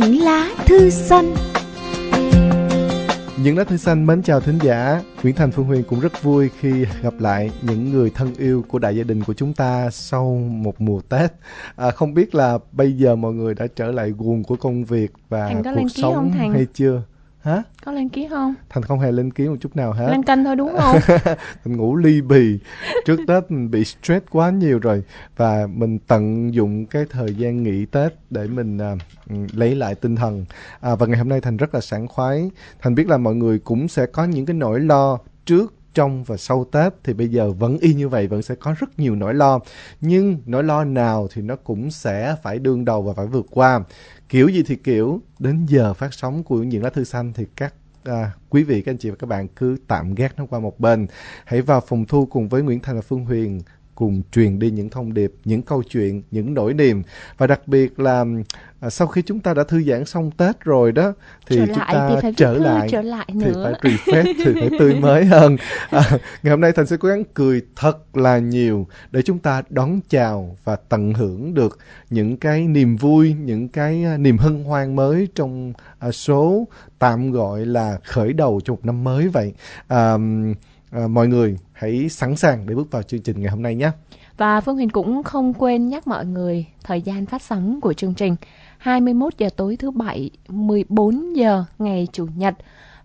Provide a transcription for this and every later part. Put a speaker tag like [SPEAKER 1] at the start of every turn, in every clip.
[SPEAKER 1] Những lá thư xanh.
[SPEAKER 2] Những lá thư xanh mến chào thính giả. Nguyễn Thành Phương Huyền cũng rất vui khi gặp lại những người thân yêu của đại gia đình của chúng ta sau một mùa Tết. À, Không biết là bây giờ mọi người đã trở lại guồng của công việc và cuộc sống hay chưa
[SPEAKER 3] hả? Có lên ký không?
[SPEAKER 2] Thành không hề lên ký một chút nào hết
[SPEAKER 3] lên canh thôi đúng không?
[SPEAKER 2] Thành ngủ ly bì. Trước tết mình bị stress quá nhiều rồi. Và mình tận dụng cái thời gian nghỉ tết để mình à, lấy lại tinh thần. À, và ngày hôm nay thành rất là sảng khoái. Thành biết là mọi người cũng sẽ có những cái nỗi lo trước trong và sau Tết thì bây giờ vẫn y như vậy vẫn sẽ có rất nhiều nỗi lo. Nhưng nỗi lo nào thì nó cũng sẽ phải đương đầu và phải vượt qua. Kiểu gì thì kiểu đến giờ phát sóng của những lá thư xanh thì các à, quý vị các anh chị và các bạn cứ tạm gác nó qua một bên. Hãy vào phòng thu cùng với Nguyễn Thành và Phương Huyền cùng truyền đi những thông điệp, những câu chuyện, những nỗi niềm và đặc biệt là à, sau khi chúng ta đã thư giãn xong Tết rồi đó thì
[SPEAKER 3] trở
[SPEAKER 2] chúng
[SPEAKER 3] lại
[SPEAKER 2] ta
[SPEAKER 3] thì phải
[SPEAKER 2] trở
[SPEAKER 3] thư,
[SPEAKER 2] lại
[SPEAKER 3] trở lại
[SPEAKER 2] thì phải refresh thì phải tươi mới hơn. À, ngày hôm nay Thành sẽ cố gắng cười thật là nhiều để chúng ta đón chào và tận hưởng được những cái niềm vui, những cái à, niềm hân hoan mới trong à, số tạm gọi là khởi đầu cho một năm mới vậy. À, à, mọi người hãy sẵn sàng để bước vào chương trình ngày hôm nay nhé.
[SPEAKER 3] Và Phương Huyền cũng không quên nhắc mọi người thời gian phát sóng của chương trình 21 giờ tối thứ bảy, 14 giờ ngày chủ nhật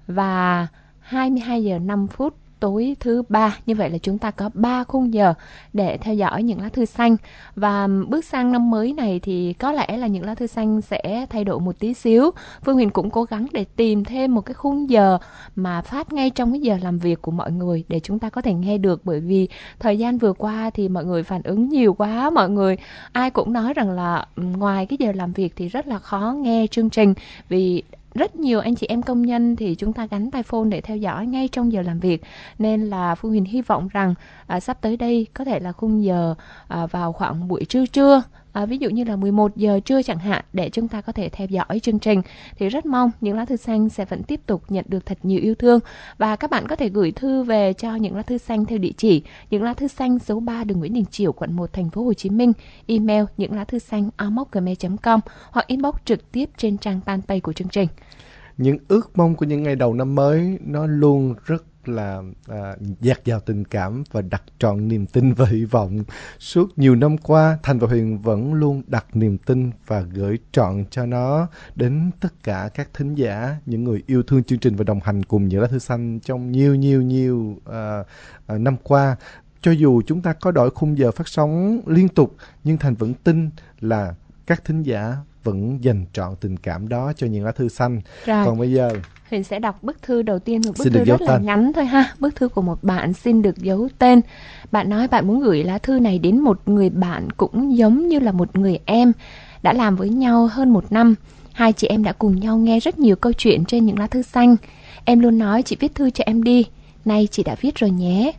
[SPEAKER 3] và 22 giờ 5 phút tối thứ ba. Như vậy là chúng ta có 3 khung giờ để theo dõi những lá thư xanh. Và bước sang năm mới này thì có lẽ là những lá thư xanh sẽ thay đổi một tí xíu. Phương Huyền cũng cố gắng để tìm thêm một cái khung giờ mà phát ngay trong cái giờ làm việc của mọi người để chúng ta có thể nghe được. Bởi vì thời gian vừa qua thì mọi người phản ứng nhiều quá, mọi người ai cũng nói rằng là ngoài cái giờ làm việc thì rất là khó nghe chương trình. Vì rất nhiều anh chị em công nhân thì chúng ta gắn tai phone để theo dõi ngay trong giờ làm việc. Nên là phương huyền hy vọng rằng à, sắp tới đây có thể là khung giờ à, vào khoảng buổi trưa trưa à, ví dụ như là 11 giờ trưa chẳng hạn để chúng ta có thể theo dõi chương trình. Thì rất mong những lá thư xanh sẽ vẫn tiếp tục nhận được thật nhiều yêu thương. Và các bạn có thể gửi thư về cho những lá thư xanh theo địa chỉ những lá thư xanh số 3 đường Nguyễn Đình Chiểu quận 1 thành phố Hồ Chí Minh. Email những lá thư xanh gmail.com hoặc inbox trực tiếp trên trang fanpage của chương trình.
[SPEAKER 2] Những ước mong của những ngày đầu năm mới nó luôn rất là à, dạt dào tình cảm và đặt trọn niềm tin và hy vọng. Suốt nhiều năm qua thành và huyền vẫn luôn đặt niềm tin và gửi trọn cho nó đến tất cả các thính giả những người yêu thương chương trình và đồng hành cùng những lá thư xanh trong nhiều nhiều nhiều à, à, năm qua. Cho dù chúng ta có đổi khung giờ phát sóng liên tục nhưng thành vẫn tin là các thính giả vẫn dành trọn tình cảm đó cho những lá thư xanh
[SPEAKER 3] Rồi.
[SPEAKER 2] còn bây giờ
[SPEAKER 3] Huyền sẽ đọc bức thư đầu tiên một bức thư rất tên. là ngắn thôi ha. Bức thư của một bạn xin được giấu tên. Bạn nói bạn muốn gửi lá thư này đến một người bạn cũng giống như là một người em đã làm với nhau hơn một năm. Hai chị em đã cùng nhau nghe rất nhiều câu chuyện trên những lá thư xanh. Em luôn nói chị viết thư cho em đi. Nay chị đã viết rồi nhé.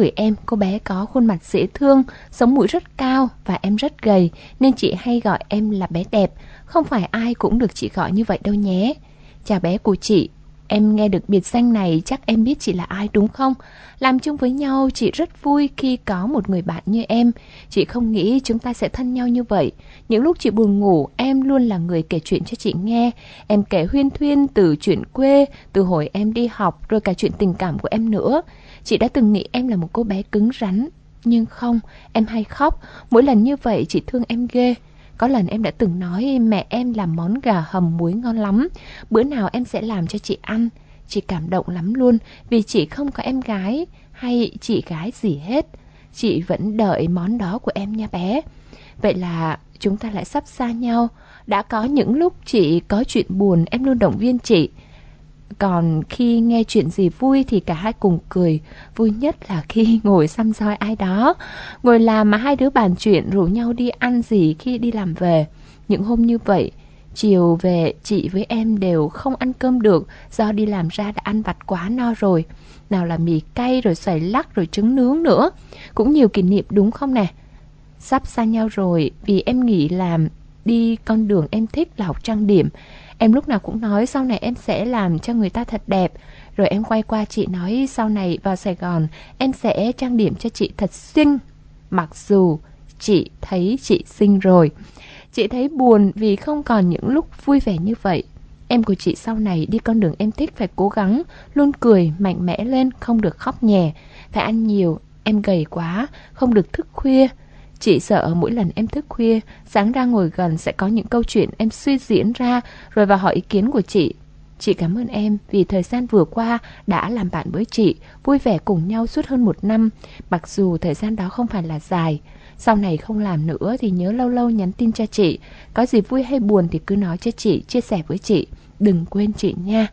[SPEAKER 3] Gửi em, cô bé có khuôn mặt dễ thương, sống mũi rất cao và em rất gầy nên chị hay gọi em là bé đẹp. Không phải ai cũng được chị gọi như vậy đâu nhé. Chào bé của chị, Em nghe được biệt danh này chắc em biết chị là ai đúng không? Làm chung với nhau chị rất vui khi có một người bạn như em. Chị không nghĩ chúng ta sẽ thân nhau như vậy. Những lúc chị buồn ngủ, em luôn là người kể chuyện cho chị nghe. Em kể huyên thuyên từ chuyện quê, từ hồi em đi học, rồi cả chuyện tình cảm của em nữa. Chị đã từng nghĩ em là một cô bé cứng rắn. Nhưng không, em hay khóc. Mỗi lần như vậy chị thương em ghê. Có lần em đã từng nói mẹ em làm món gà hầm muối ngon lắm. Bữa nào em sẽ làm cho chị ăn. Chị cảm động lắm luôn vì chị không có em gái hay chị gái gì hết. Chị vẫn đợi món đó của em nha bé. Vậy là chúng ta lại sắp xa nhau. Đã có những lúc chị có chuyện buồn em luôn động viên chị. Còn khi nghe chuyện gì vui thì cả hai cùng cười. Vui nhất là khi ngồi xăm soi ai đó. Ngồi làm mà hai đứa bàn chuyện, rủ nhau đi ăn gì khi đi làm về. Những hôm như vậy, Chiều về, chị với em đều không ăn cơm được, Do đi làm ra đã ăn vặt quá no rồi. Nào là mì cay, rồi xoài lắc, rồi trứng nướng nữa. Cũng nhiều kỷ niệm, đúng không nè? Sắp xa nhau rồi, Vì em nghĩ làm đi con đường em thích là học trang điểm. Em lúc nào cũng nói sau này em sẽ làm cho người ta thật đẹp Rồi em quay qua chị nói sau này vào Sài Gòn Em sẽ trang điểm cho chị thật xinh Mặc dù chị thấy chị xinh rồi Chị thấy buồn vì không còn những lúc vui vẻ như vậy. Em của chị sau này đi con đường em thích phải cố gắng, luôn cười, mạnh mẽ lên, không được khóc nhè. Phải ăn nhiều, em gầy quá, không được thức khuya. Chị sợ mỗi lần em thức khuya, sáng ra ngồi gần sẽ có những câu chuyện em suy diễn ra rồi vào hỏi ý kiến của chị. Chị cảm ơn em vì thời gian vừa qua đã làm bạn với chị, vui vẻ cùng nhau suốt hơn một năm, mặc dù thời gian đó không phải là dài. Sau này không làm nữa thì nhớ lâu lâu nhắn tin cho chị, có gì vui hay buồn thì cứ nói cho chị, chia sẻ với chị. Đừng quên chị nha.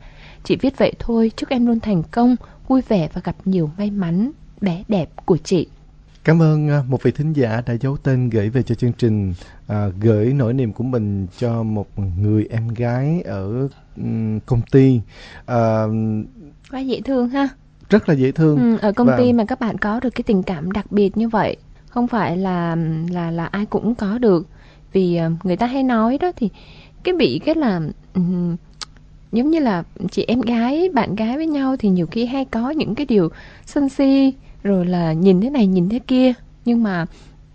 [SPEAKER 3] Chị viết vậy thôi, chúc em luôn thành công, vui vẻ và gặp nhiều may mắn, bé đẹp của chị.
[SPEAKER 2] Cảm ơn à, một vị thính giả đã giấu tên gửi về cho chương trình, à, gửi nỗi niềm của mình cho một người em gái ở um, công ty. À,
[SPEAKER 3] Quá dễ thương ha.
[SPEAKER 2] Rất là dễ thương.
[SPEAKER 3] Ừ, ở công Và... ty mà các bạn có được cái tình cảm đặc biệt như vậy, không phải là là là ai cũng có được. Vì à, người ta hay nói đó thì cái bị cái là um, giống như là chị em gái bạn gái với nhau thì nhiều khi hay có những cái điều sân si rồi là nhìn thế này, nhìn thế kia. Nhưng mà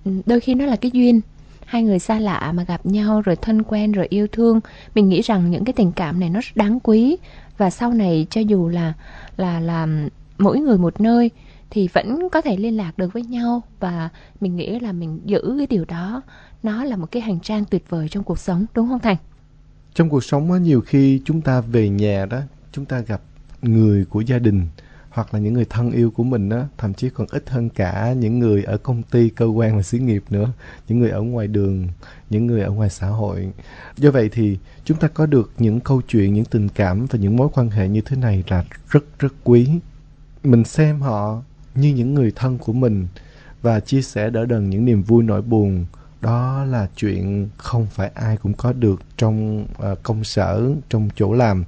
[SPEAKER 3] ừ, đôi khi nó là cái duyên. Hai người xa lạ mà gặp nhau, rồi thân quen, rồi yêu thương. Mình nghĩ rằng những cái tình cảm này nó rất đáng quý. Và sau này cho dù là là là mỗi người một nơi, thì vẫn có thể liên lạc được với nhau. Và mình nghĩ là mình giữ cái điều đó, nó là một cái hành trang tuyệt vời trong cuộc sống, đúng không thành?
[SPEAKER 2] Trong cuộc sống nhiều khi chúng ta về nhà đó, chúng ta gặp người của gia đình hoặc là những người thân yêu của mình á, thậm chí còn ít hơn cả những người ở công ty, cơ quan và xí nghiệp nữa, những người ở ngoài đường, những người ở ngoài xã hội. Do vậy thì chúng ta có được những câu chuyện, những tình cảm và những mối quan hệ như thế này là rất rất quý. Mình xem họ như những người thân của mình và chia sẻ đỡ đần những niềm vui nỗi buồn đó là chuyện không phải ai cũng có được trong uh, công sở trong chỗ làm.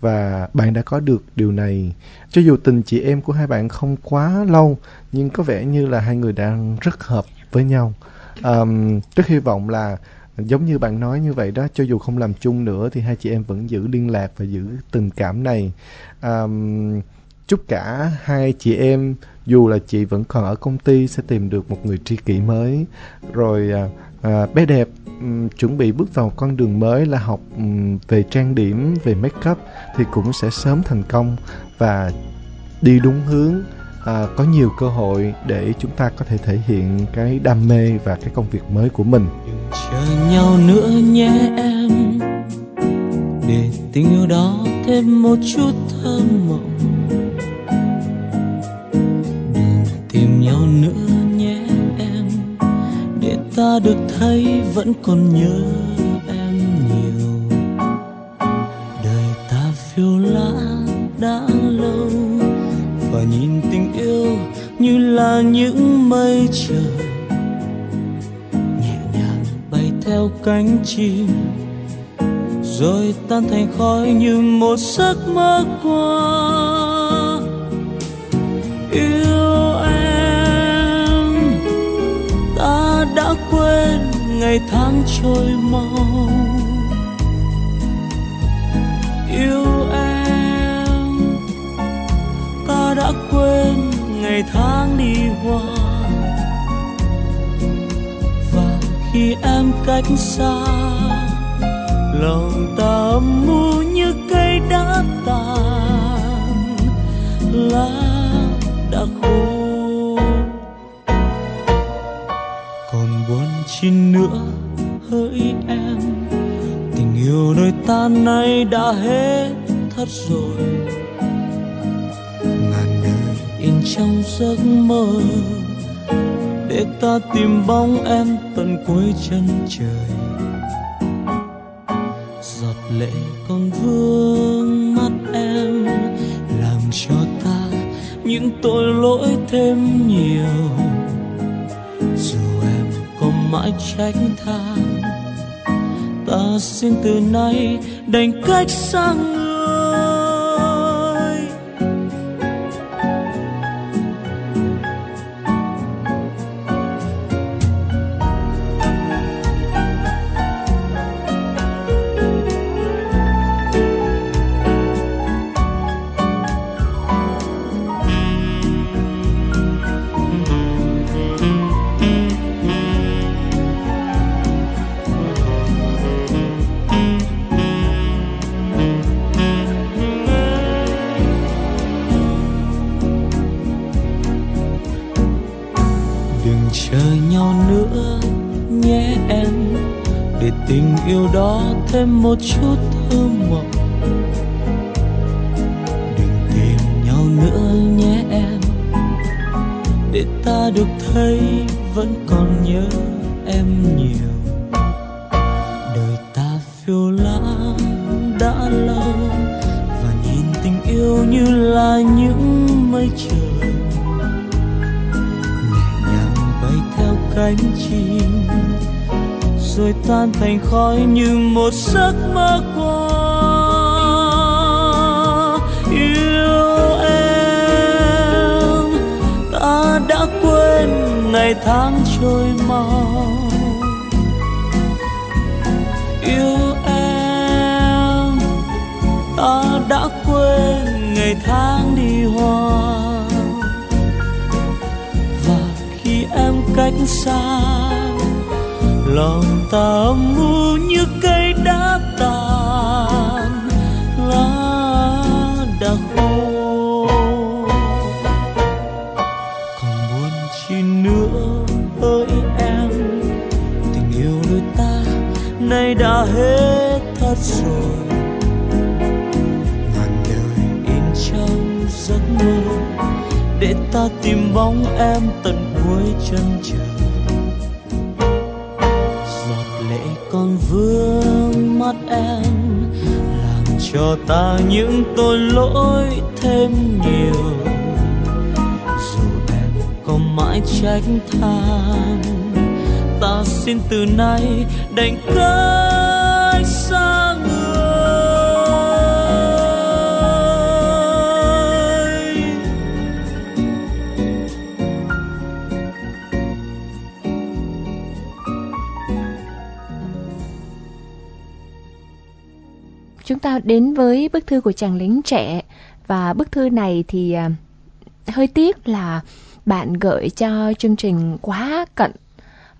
[SPEAKER 2] Và bạn đã có được điều này. Cho dù tình chị em của hai bạn không quá lâu nhưng có vẻ như là hai người đang rất hợp với nhau. Um, rất hy vọng là giống như bạn nói như vậy đó cho dù không làm chung nữa thì hai chị em vẫn giữ liên lạc và giữ tình cảm này. Um, chúc cả hai chị em dù là chị vẫn còn ở công ty sẽ tìm được một người tri kỷ mới. Rồi à, à bé đẹp um, chuẩn bị bước vào con đường mới là học um, về trang điểm về make up thì cũng sẽ sớm thành công và đi đúng hướng. À, có nhiều cơ hội để chúng ta có thể thể hiện cái đam mê và cái công việc mới của mình.
[SPEAKER 1] Đừng chờ nhau nữa nhé em để tình yêu đó thêm một chút thơm mộng. Nữa nhé em. Để ta được thấy vẫn còn nhớ em nhiều. Đời ta phiêu lãng đã lâu, và nhìn tình yêu như là những mây trời. Nhẹ nhàng bay theo cánh chim, rồi tan thành khói như một giấc mơ qua. Yêu ngày tháng trôi mau. Yêu em, ta đã quên ngày tháng đi qua. Và khi em cách xa, lòng ta âm mưu như cây đã tàn. Lá nữa. Hỡi em, tình yêu nơi ta nay đã hết thật rồi. Ngàn đời in trong giấc mơ, để ta tìm bóng em tận cuối chân trời. Giọt lệ còn vương mắt em, làm cho ta những tội lỗi thêm nhiều mãi trách tha ta xin từ nay đành cách xa người. Ta ngu như cây đã tàn, lá đã khô. Còn buồn chi nữa ơi em, tình yêu đôi ta nay đã hết thật rồi. Ngàn đời in trong giấc mơ để ta tìm bóng em tận cuối chân trời. Vương mắt em, làm cho ta những tội lỗi thêm nhiều. Dù em có mãi trách than, ta xin từ nay đành
[SPEAKER 3] cất ta đến với bức thư của chàng lính trẻ và bức thư này thì à, hơi tiếc là bạn gửi cho chương trình quá cận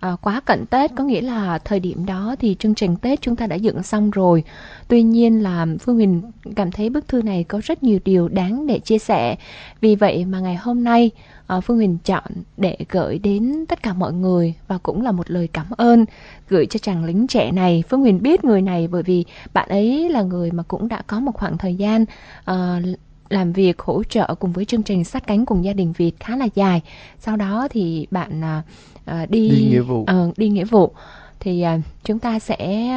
[SPEAKER 3] à, quá cận Tết có nghĩa là thời điểm đó thì chương trình Tết chúng ta đã dựng xong rồi. Tuy nhiên là Phương Huyền cảm thấy bức thư này có rất nhiều điều đáng để chia sẻ. Vì vậy mà ngày hôm nay Phương Huyền chọn để gửi đến tất cả mọi người và cũng là một lời cảm ơn gửi cho chàng lính trẻ này. Phương Huyền biết người này bởi vì bạn ấy là người mà cũng đã có một khoảng thời gian uh, làm việc hỗ trợ cùng với chương trình sát cánh cùng gia đình Việt khá là dài. Sau đó thì bạn uh, đi
[SPEAKER 2] đi nghĩa vụ
[SPEAKER 3] uh, đi nghĩa vụ thì uh, chúng ta sẽ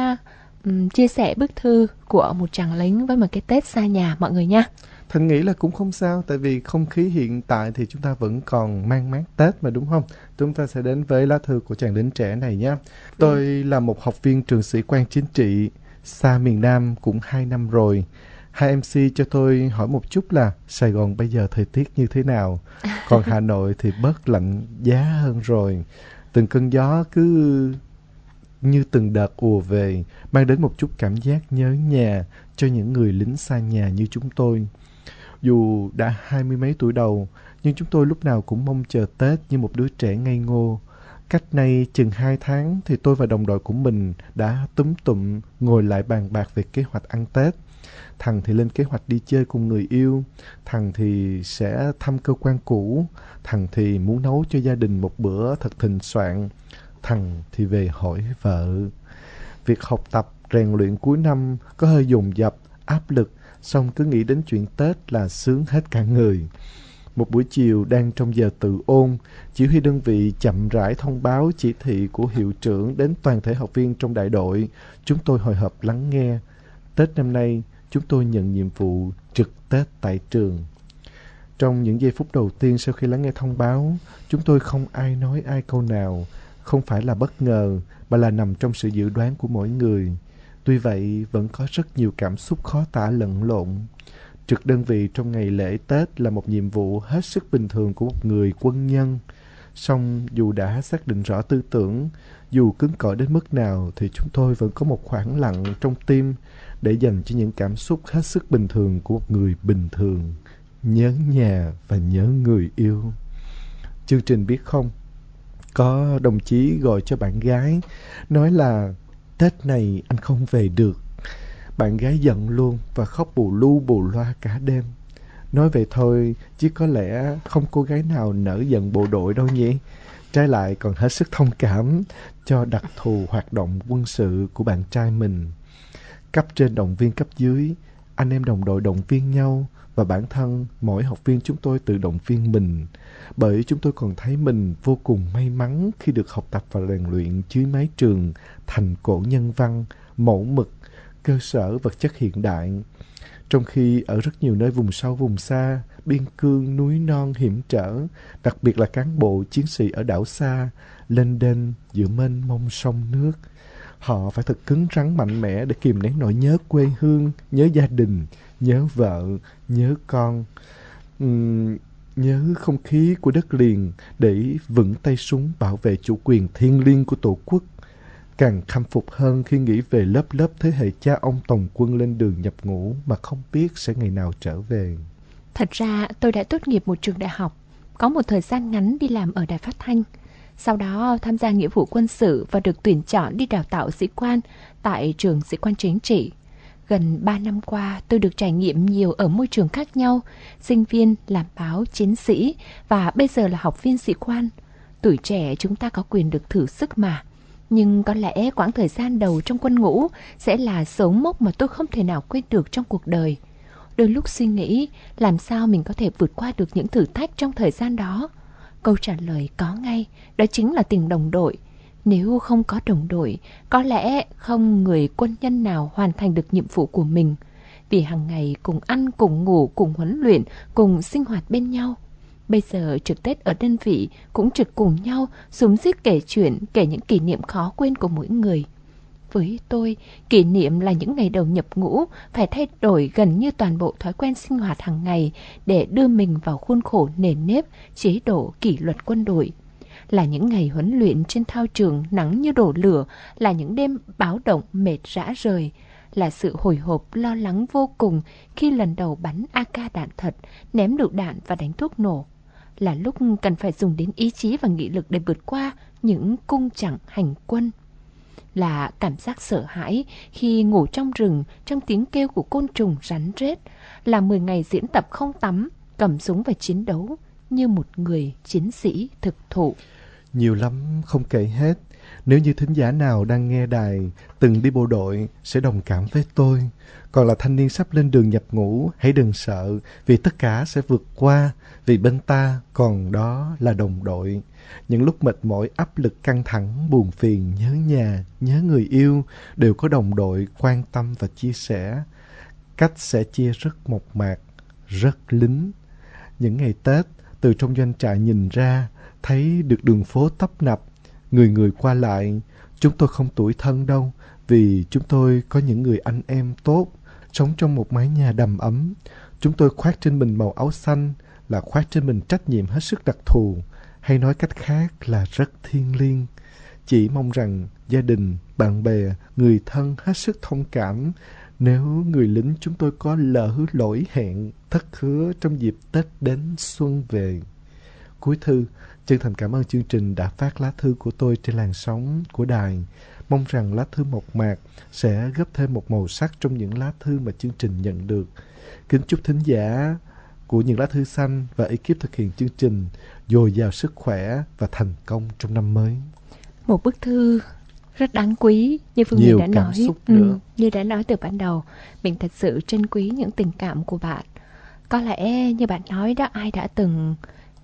[SPEAKER 3] um, chia sẻ bức thư của một chàng lính với một cái Tết xa nhà mọi người nha.
[SPEAKER 2] Thành nghĩ là cũng không sao tại vì không khí hiện tại thì chúng ta vẫn còn mang mát Tết mà đúng không? Chúng ta sẽ đến với lá thư của chàng lính trẻ này nhé. Tôi là một học viên trường sĩ quan chính trị xa miền Nam cũng 2 năm rồi. Hai MC cho tôi hỏi một chút là Sài Gòn bây giờ thời tiết như thế nào? Còn Hà Nội thì bớt lạnh giá hơn rồi. Từng cơn gió cứ như từng đợt ùa về, mang đến một chút cảm giác nhớ nhà cho những người lính xa nhà như chúng tôi. Dù đã hai mươi mấy tuổi đầu, nhưng chúng tôi lúc nào cũng mong chờ Tết như một đứa trẻ ngây ngô. Cách nay chừng hai tháng thì tôi và đồng đội của mình đã túm tụm ngồi lại bàn bạc về kế hoạch ăn Tết. Thằng thì lên kế hoạch đi chơi cùng người yêu, thằng thì sẽ thăm cơ quan cũ, thằng thì muốn nấu cho gia đình một bữa thật thịnh soạn, thằng thì về hỏi vợ. Việc học tập, rèn luyện cuối năm có hơi dồn dập, áp lực xong cứ nghĩ đến chuyện Tết là sướng hết cả người. Một buổi chiều đang trong giờ tự ôn, chỉ huy đơn vị chậm rãi thông báo chỉ thị của hiệu trưởng đến toàn thể học viên trong đại đội. Chúng tôi hồi hộp lắng nghe. Tết năm nay, chúng tôi nhận nhiệm vụ trực Tết tại trường. Trong những giây phút đầu tiên sau khi lắng nghe thông báo, chúng tôi không ai nói ai câu nào. Không phải là bất ngờ, mà là nằm trong sự dự đoán của mỗi người. Tuy vậy, vẫn có rất nhiều cảm xúc khó tả lẫn lộn. Trực đơn vị trong ngày lễ Tết là một nhiệm vụ hết sức bình thường của một người quân nhân. Song dù đã xác định rõ tư tưởng, dù cứng cỏi đến mức nào thì chúng tôi vẫn có một khoảng lặng trong tim để dành cho những cảm xúc hết sức bình thường của một người bình thường. Nhớ nhà và nhớ người yêu. Chương trình biết không? Có đồng chí gọi cho bạn gái, nói là Tết này anh không về được. Bạn gái giận luôn và khóc bù lu bù loa cả đêm. Nói vậy thôi, chứ có lẽ không cô gái nào nở giận bộ đội đâu nhỉ? trái lại còn hết sức thông cảm cho đặc thù hoạt động quân sự của bạn trai mình. Cấp trên động viên cấp dưới, anh em đồng đội động viên nhau và bản thân mỗi học viên chúng tôi tự động viên mình bởi chúng tôi còn thấy mình vô cùng may mắn khi được học tập và rèn luyện dưới mái trường thành cổ nhân văn, mẫu mực, cơ sở vật chất hiện đại. Trong khi ở rất nhiều nơi vùng sâu vùng xa, biên cương, núi non hiểm trở, đặc biệt là cán bộ chiến sĩ ở đảo xa, lên đên giữa mênh mông sông nước. Họ phải thật cứng rắn mạnh mẽ để kìm nén nỗi nhớ quê hương, nhớ gia đình, nhớ vợ, nhớ con. Uhm, nhớ không khí của đất liền để vững tay súng bảo vệ chủ quyền thiêng liêng của Tổ quốc. Càng khâm phục hơn khi nghĩ về lớp lớp thế hệ cha ông tòng quân lên đường nhập ngũ mà không biết sẽ ngày nào trở về.
[SPEAKER 3] Thật ra tôi đã tốt nghiệp một trường đại học, có một thời gian ngắn đi làm ở đài phát thanh. Sau đó tham gia nghĩa vụ quân sự và được tuyển chọn đi đào tạo sĩ quan tại trường sĩ quan chính trị. Gần 3 năm qua, tôi được trải nghiệm nhiều ở môi trường khác nhau, sinh viên, làm báo, chiến sĩ và bây giờ là học viên sĩ quan. Tuổi trẻ chúng ta có quyền được thử sức mà. Nhưng có lẽ quãng thời gian đầu trong quân ngũ sẽ là dấu mốc mà tôi không thể nào quên được trong cuộc đời. Đôi lúc suy nghĩ làm sao mình có thể vượt qua được những thử thách trong thời gian đó. Câu trả lời có ngay, đó chính là tình đồng đội. Nếu không có đồng đội, có lẽ không người quân nhân nào hoàn thành được nhiệm vụ của mình. Vì hàng ngày cùng ăn, cùng ngủ, cùng huấn luyện, cùng sinh hoạt bên nhau. Bây giờ trực Tết ở đơn vị cũng trực cùng nhau, súng giết kể chuyện, kể những kỷ niệm khó quên của mỗi người. Với tôi, kỷ niệm là những ngày đầu nhập ngũ phải thay đổi gần như toàn bộ thói quen sinh hoạt hàng ngày để đưa mình vào khuôn khổ nền nếp, chế độ kỷ luật quân đội. Là những ngày huấn luyện trên thao trường nắng như đổ lửa, là những đêm báo động mệt rã rời, là sự hồi hộp lo lắng vô cùng khi lần đầu bắn AK đạn thật, ném lựu đạn và đánh thuốc nổ. Là lúc cần phải dùng đến ý chí và nghị lực để vượt qua những cung chẳng hành quân là cảm giác sợ hãi khi ngủ trong rừng trong tiếng kêu của côn trùng rắn rết, là 10 ngày diễn tập không tắm, cầm súng và chiến đấu như một người chiến sĩ thực thụ.
[SPEAKER 2] Nhiều lắm không kể hết. Nếu như thính giả nào đang nghe đài từng đi bộ đội sẽ đồng cảm với tôi. Còn là thanh niên sắp lên đường nhập ngũ, hãy đừng sợ vì tất cả sẽ vượt qua. Vì bên ta còn đó là đồng đội. Những lúc mệt mỏi, áp lực căng thẳng, buồn phiền, nhớ nhà, nhớ người yêu đều có đồng đội quan tâm và chia sẻ. Cách sẽ chia rất mộc mạc, rất lính. Những ngày Tết, từ trong doanh trại nhìn ra, thấy được đường phố tấp nập, người người qua lại. Chúng tôi không tuổi thân đâu, vì chúng tôi có những người anh em tốt, sống trong một mái nhà đầm ấm. Chúng tôi khoác trên mình màu áo xanh, là khoác trên mình trách nhiệm hết sức đặc thù, hay nói cách khác là rất thiêng liêng. Chỉ mong rằng gia đình, bạn bè, người thân hết sức thông cảm nếu người lính chúng tôi có lỡ lỗi hẹn thất hứa trong dịp Tết đến xuân về. Cuối thư, chân thành cảm ơn chương trình đã phát lá thư của tôi trên làn sóng của đài. Mong rằng lá thư mộc mạc sẽ góp thêm một màu sắc trong những lá thư mà chương trình nhận được. Kính chúc thính giả của những lá thư xanh và ekip thực hiện chương trình dồi dào sức khỏe và thành công trong năm mới.
[SPEAKER 3] Một bức thư rất đáng quý như Phương
[SPEAKER 2] Nhiều
[SPEAKER 3] đã
[SPEAKER 2] cảm
[SPEAKER 3] nói.
[SPEAKER 2] xúc nữa.
[SPEAKER 3] Ừ, như đã nói từ ban đầu, mình thật sự trân quý những tình cảm của bạn. Có lẽ như bạn nói đó, ai đã từng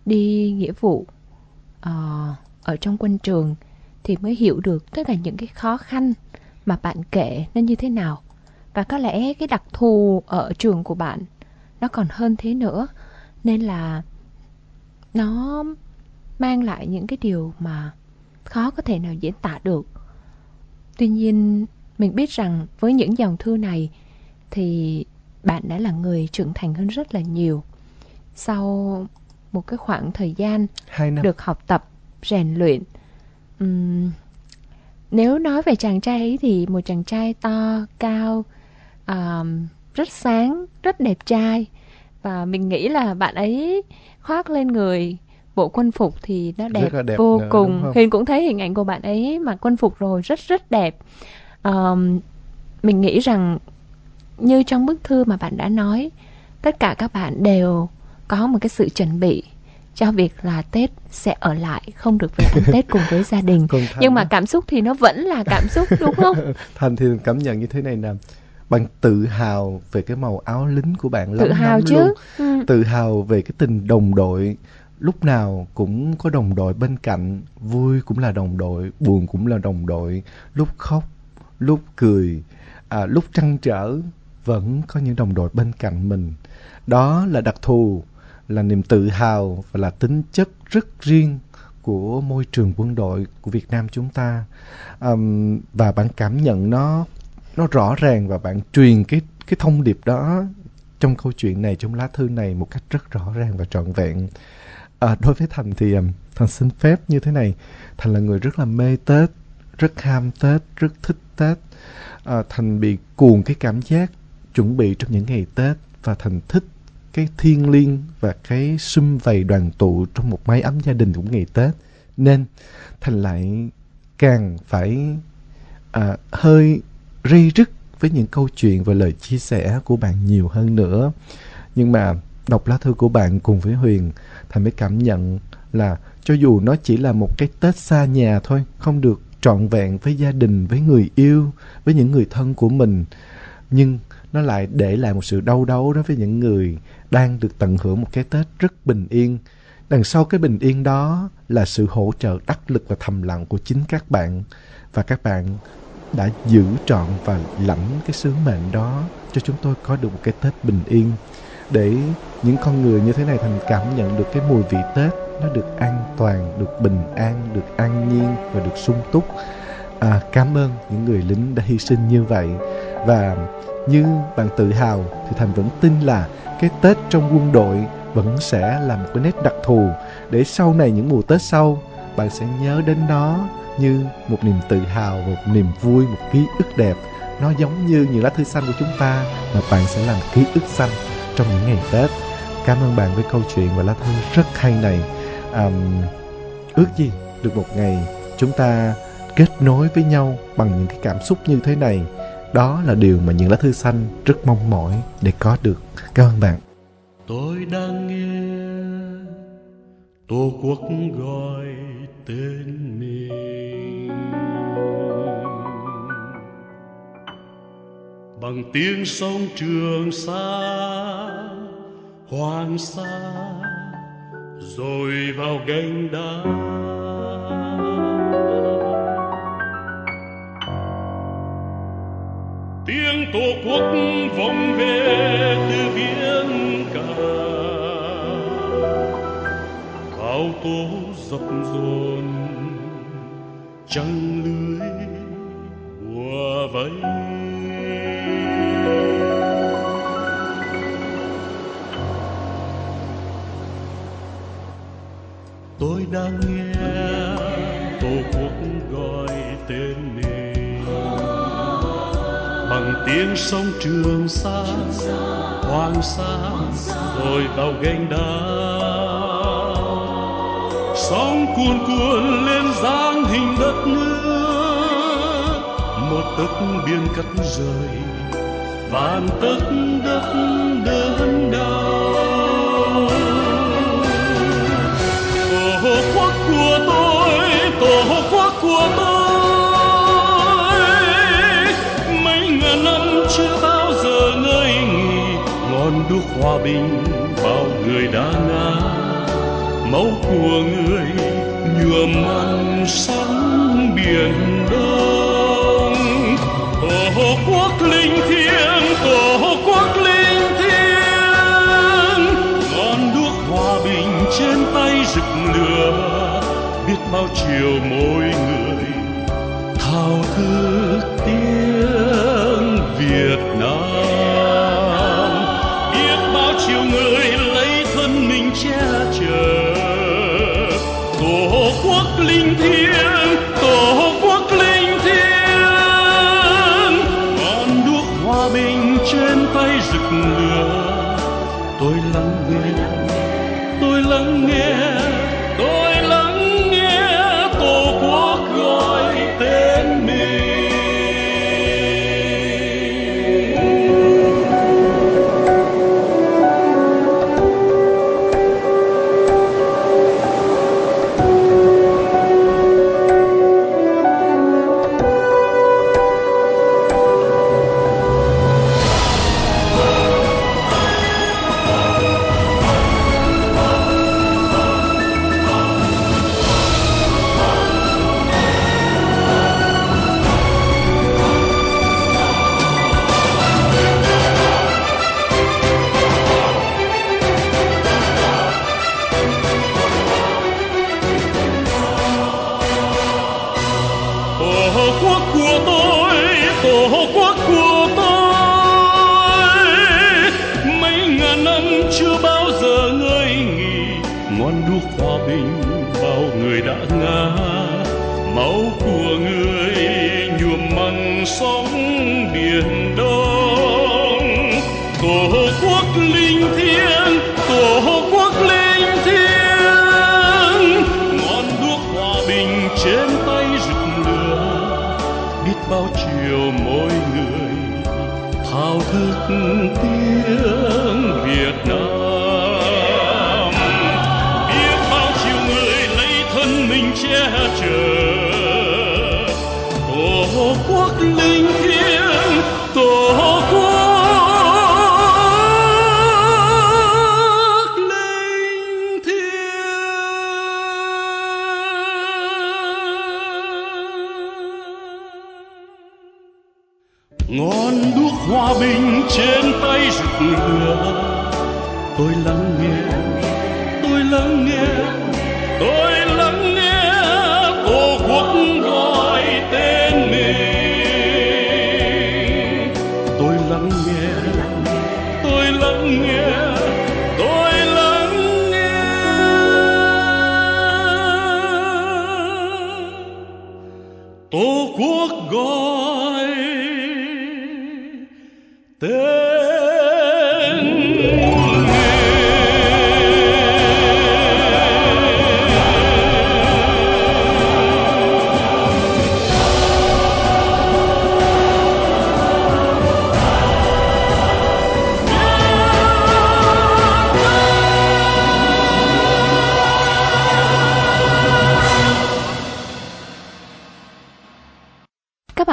[SPEAKER 3] đi nghĩa vụ uh, ở trong quân trường thì mới hiểu được tất cả những cái khó khăn mà bạn kể nó như thế nào. Và có lẽ cái đặc thù ở trường của bạn nó còn hơn thế nữa. Nên là nó mang lại những cái điều mà khó có thể nào diễn tả được. Tuy nhiên, mình biết rằng với những dòng thư này thì bạn đã là người trưởng thành hơn rất là nhiều. Sau một cái khoảng thời gian được học tập, rèn luyện. Uhm, nếu nói về chàng trai ấy thì một chàng trai to, cao, um, rất sáng, rất đẹp trai và mình nghĩ là bạn ấy khoác lên người bộ quân phục thì nó đẹp,
[SPEAKER 2] đẹp
[SPEAKER 3] vô
[SPEAKER 2] nữa,
[SPEAKER 3] cùng? Huyền cũng thấy hình ảnh của bạn ấy mặc quân phục rồi rất rất đẹp Ờm, mình nghĩ rằng như trong bức thư mà bạn đã nói tất cả các bạn đều có một cái sự chuẩn bị cho việc là Tết sẽ ở lại không được về ăn Tết cùng với gia đình. Nhưng mà cảm xúc thì nó vẫn là cảm xúc đúng không?
[SPEAKER 2] Thành thì cảm nhận như thế này nè bạn tự hào về cái màu áo lính của bạn
[SPEAKER 3] lắm tự hào chứ luôn.
[SPEAKER 2] Ừ. tự hào về cái tình đồng đội lúc nào cũng có đồng đội bên cạnh vui cũng là đồng đội buồn cũng là đồng đội lúc khóc lúc cười à, lúc trăn trở vẫn có những đồng đội bên cạnh mình đó là đặc thù là niềm tự hào và là tính chất rất riêng của môi trường quân đội của Việt Nam chúng ta. Um, và bạn cảm nhận nó nó rõ ràng và bạn truyền cái cái thông điệp đó trong câu chuyện này trong lá thư này một cách rất rõ ràng và trọn vẹn. À, đối với thành thì um, thành xin phép như thế này. Thành là người rất là mê tết rất ham tết rất thích tết. À, thành bị cuồng cái cảm giác chuẩn bị trong những ngày tết và thành thích cái thiên liêng và cái sum vầy đoàn tụ trong một mái ấm gia đình của ngày tết. Nên thành lại càng phải à, hơi ri rứt với những câu chuyện và lời chia sẻ của bạn nhiều hơn nữa. Nhưng mà đọc lá thư của bạn cùng với huyền thành mới cảm nhận là cho dù nó chỉ là một cái tết xa nhà thôi không được trọn vẹn với gia đình với người yêu với những người thân của mình nhưng nó lại để lại một sự đau đớn đối với những người đang được tận hưởng một cái tết rất bình yên. Đằng sau cái bình yên đó là sự hỗ trợ đắc lực và thầm lặng của chính các bạn. Và các bạn đã giữ trọn và lãnh cái sứ mệnh đó cho chúng tôi có được một cái Tết bình yên. Để những con người như thế này thành cảm nhận được cái mùi vị Tết nó được an toàn, được bình an, được an nhiên và được sung túc. À, cảm ơn những người lính đã hy sinh như vậy và như bạn tự hào thì thành vẫn tin là cái Tết trong quân đội vẫn sẽ là một cái nét đặc thù để sau này những mùa Tết sau bạn sẽ nhớ đến nó như một niềm tự hào, một niềm vui, một ký ức đẹp. Nó giống như những lá thư xanh của chúng ta mà bạn sẽ làm ký ức xanh trong những ngày Tết. Cảm ơn bạn với câu chuyện và lá thư rất hay này. Um, ước gì được một ngày chúng ta kết nối với nhau bằng những cái cảm xúc như thế này. Đó là điều mà những lá thư xanh rất mong mỏi để có được. Cảm ơn bạn.
[SPEAKER 1] Tôi đang nghe Tổ quốc gọi tên mình bằng tiếng sông trường xa hoàng sa rồi vào gành đá tiếng tổ quốc vọng về từ biển cả. Bao tố dập dồn, trăng lưới hòa vây tôi đang nghe tổ quốc gọi tên tiếng sông trường sa hoàng sa rồi bao gành đá. Sóng cuồn cuộn lên dáng hình đất nước, một tấc biên cắt rời, vạn tấc đất đớn đau. Tổ quốc của tôi, tổ quốc của tôi. Hòa bình bao người đã ngã, máu của người nhuộm mặn sóng biển đông. Tổ quốc linh thiêng, tổ quốc linh thiêng. Ngọn đuốc hòa bình trên tay rực lửa, biết bao chiều mỗi người thao thức tiếng Việt Nam. Quốc linh thiêng.
[SPEAKER 4] Thao thức tiếng việt nam. Biết bao chiều người lấy thân mình che chở. Trên tay rực lửa. Tôi
[SPEAKER 3] là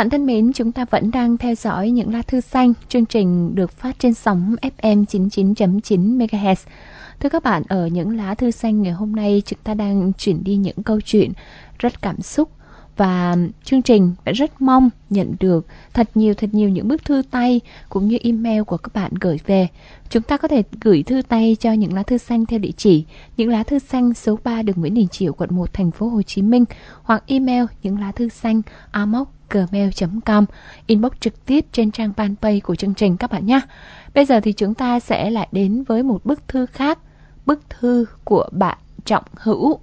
[SPEAKER 3] bạn thân mến, chúng ta vẫn đang theo dõi những lá thư xanh. Chương trình được phát trên sóng FM 99.9 MHz. Thưa các bạn, ở những lá thư xanh ngày hôm nay chúng ta đang chuyển đi những câu chuyện rất cảm xúc và chương trình đã rất mong nhận được thật nhiều thật nhiều những bức thư tay cũng như email của các bạn gửi về. Chúng ta có thể gửi thư tay cho những lá thư xanh theo địa chỉ những lá thư xanh số 3 đường Nguyễn Đình Chiểu quận 1 thành phố Hồ Chí Minh hoặc email những lá thư xanh amoc gmail.com inbox trực tiếp trên trang fanpage của chương trình các bạn nhé. Bây giờ thì chúng ta sẽ lại đến với một bức thư khác, bức thư của bạn Trọng Hữu.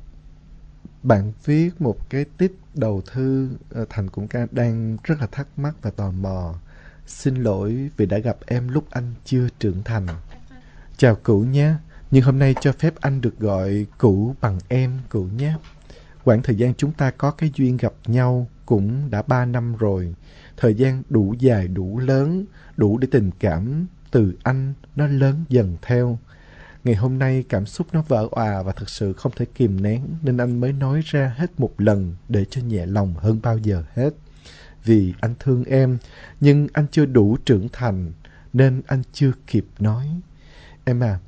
[SPEAKER 2] Bạn viết một cái tít đầu thư ờ, Thành cũng ca- đang rất là thắc mắc và tò mò. Xin lỗi vì đã gặp em lúc anh chưa trưởng thành. Chào cũ nhé, nhưng hôm nay cho phép anh được gọi cũ bằng em cũ nhé. Quãng thời gian chúng ta có cái duyên gặp nhau cũng đã ba năm rồi. Thời gian đủ dài đủ lớn, đủ để tình cảm từ anh nó lớn dần theo. Ngày hôm nay cảm xúc nó vỡ òa và thật sự không thể kìm nén nên anh mới nói ra hết một lần để cho nhẹ lòng hơn bao giờ hết. Vì anh thương em, nhưng anh chưa đủ trưởng thành nên anh chưa kịp nói. Em à,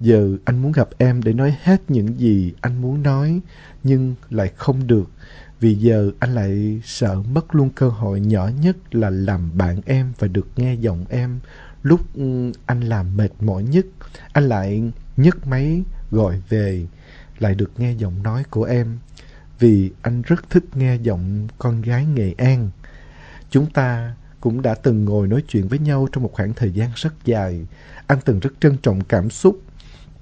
[SPEAKER 2] giờ anh muốn gặp em để nói hết những gì anh muốn nói nhưng lại không được. Vì giờ anh lại sợ mất luôn cơ hội nhỏ nhất là làm bạn em và được nghe giọng em lúc ừ, anh làm mệt mỏi nhất. Anh lại nhấc máy gọi về lại được nghe giọng nói của em vì anh rất thích nghe giọng con gái Nghệ An. Chúng ta cũng đã từng ngồi nói chuyện với nhau trong một khoảng thời gian rất dài. Anh từng rất trân trọng cảm xúc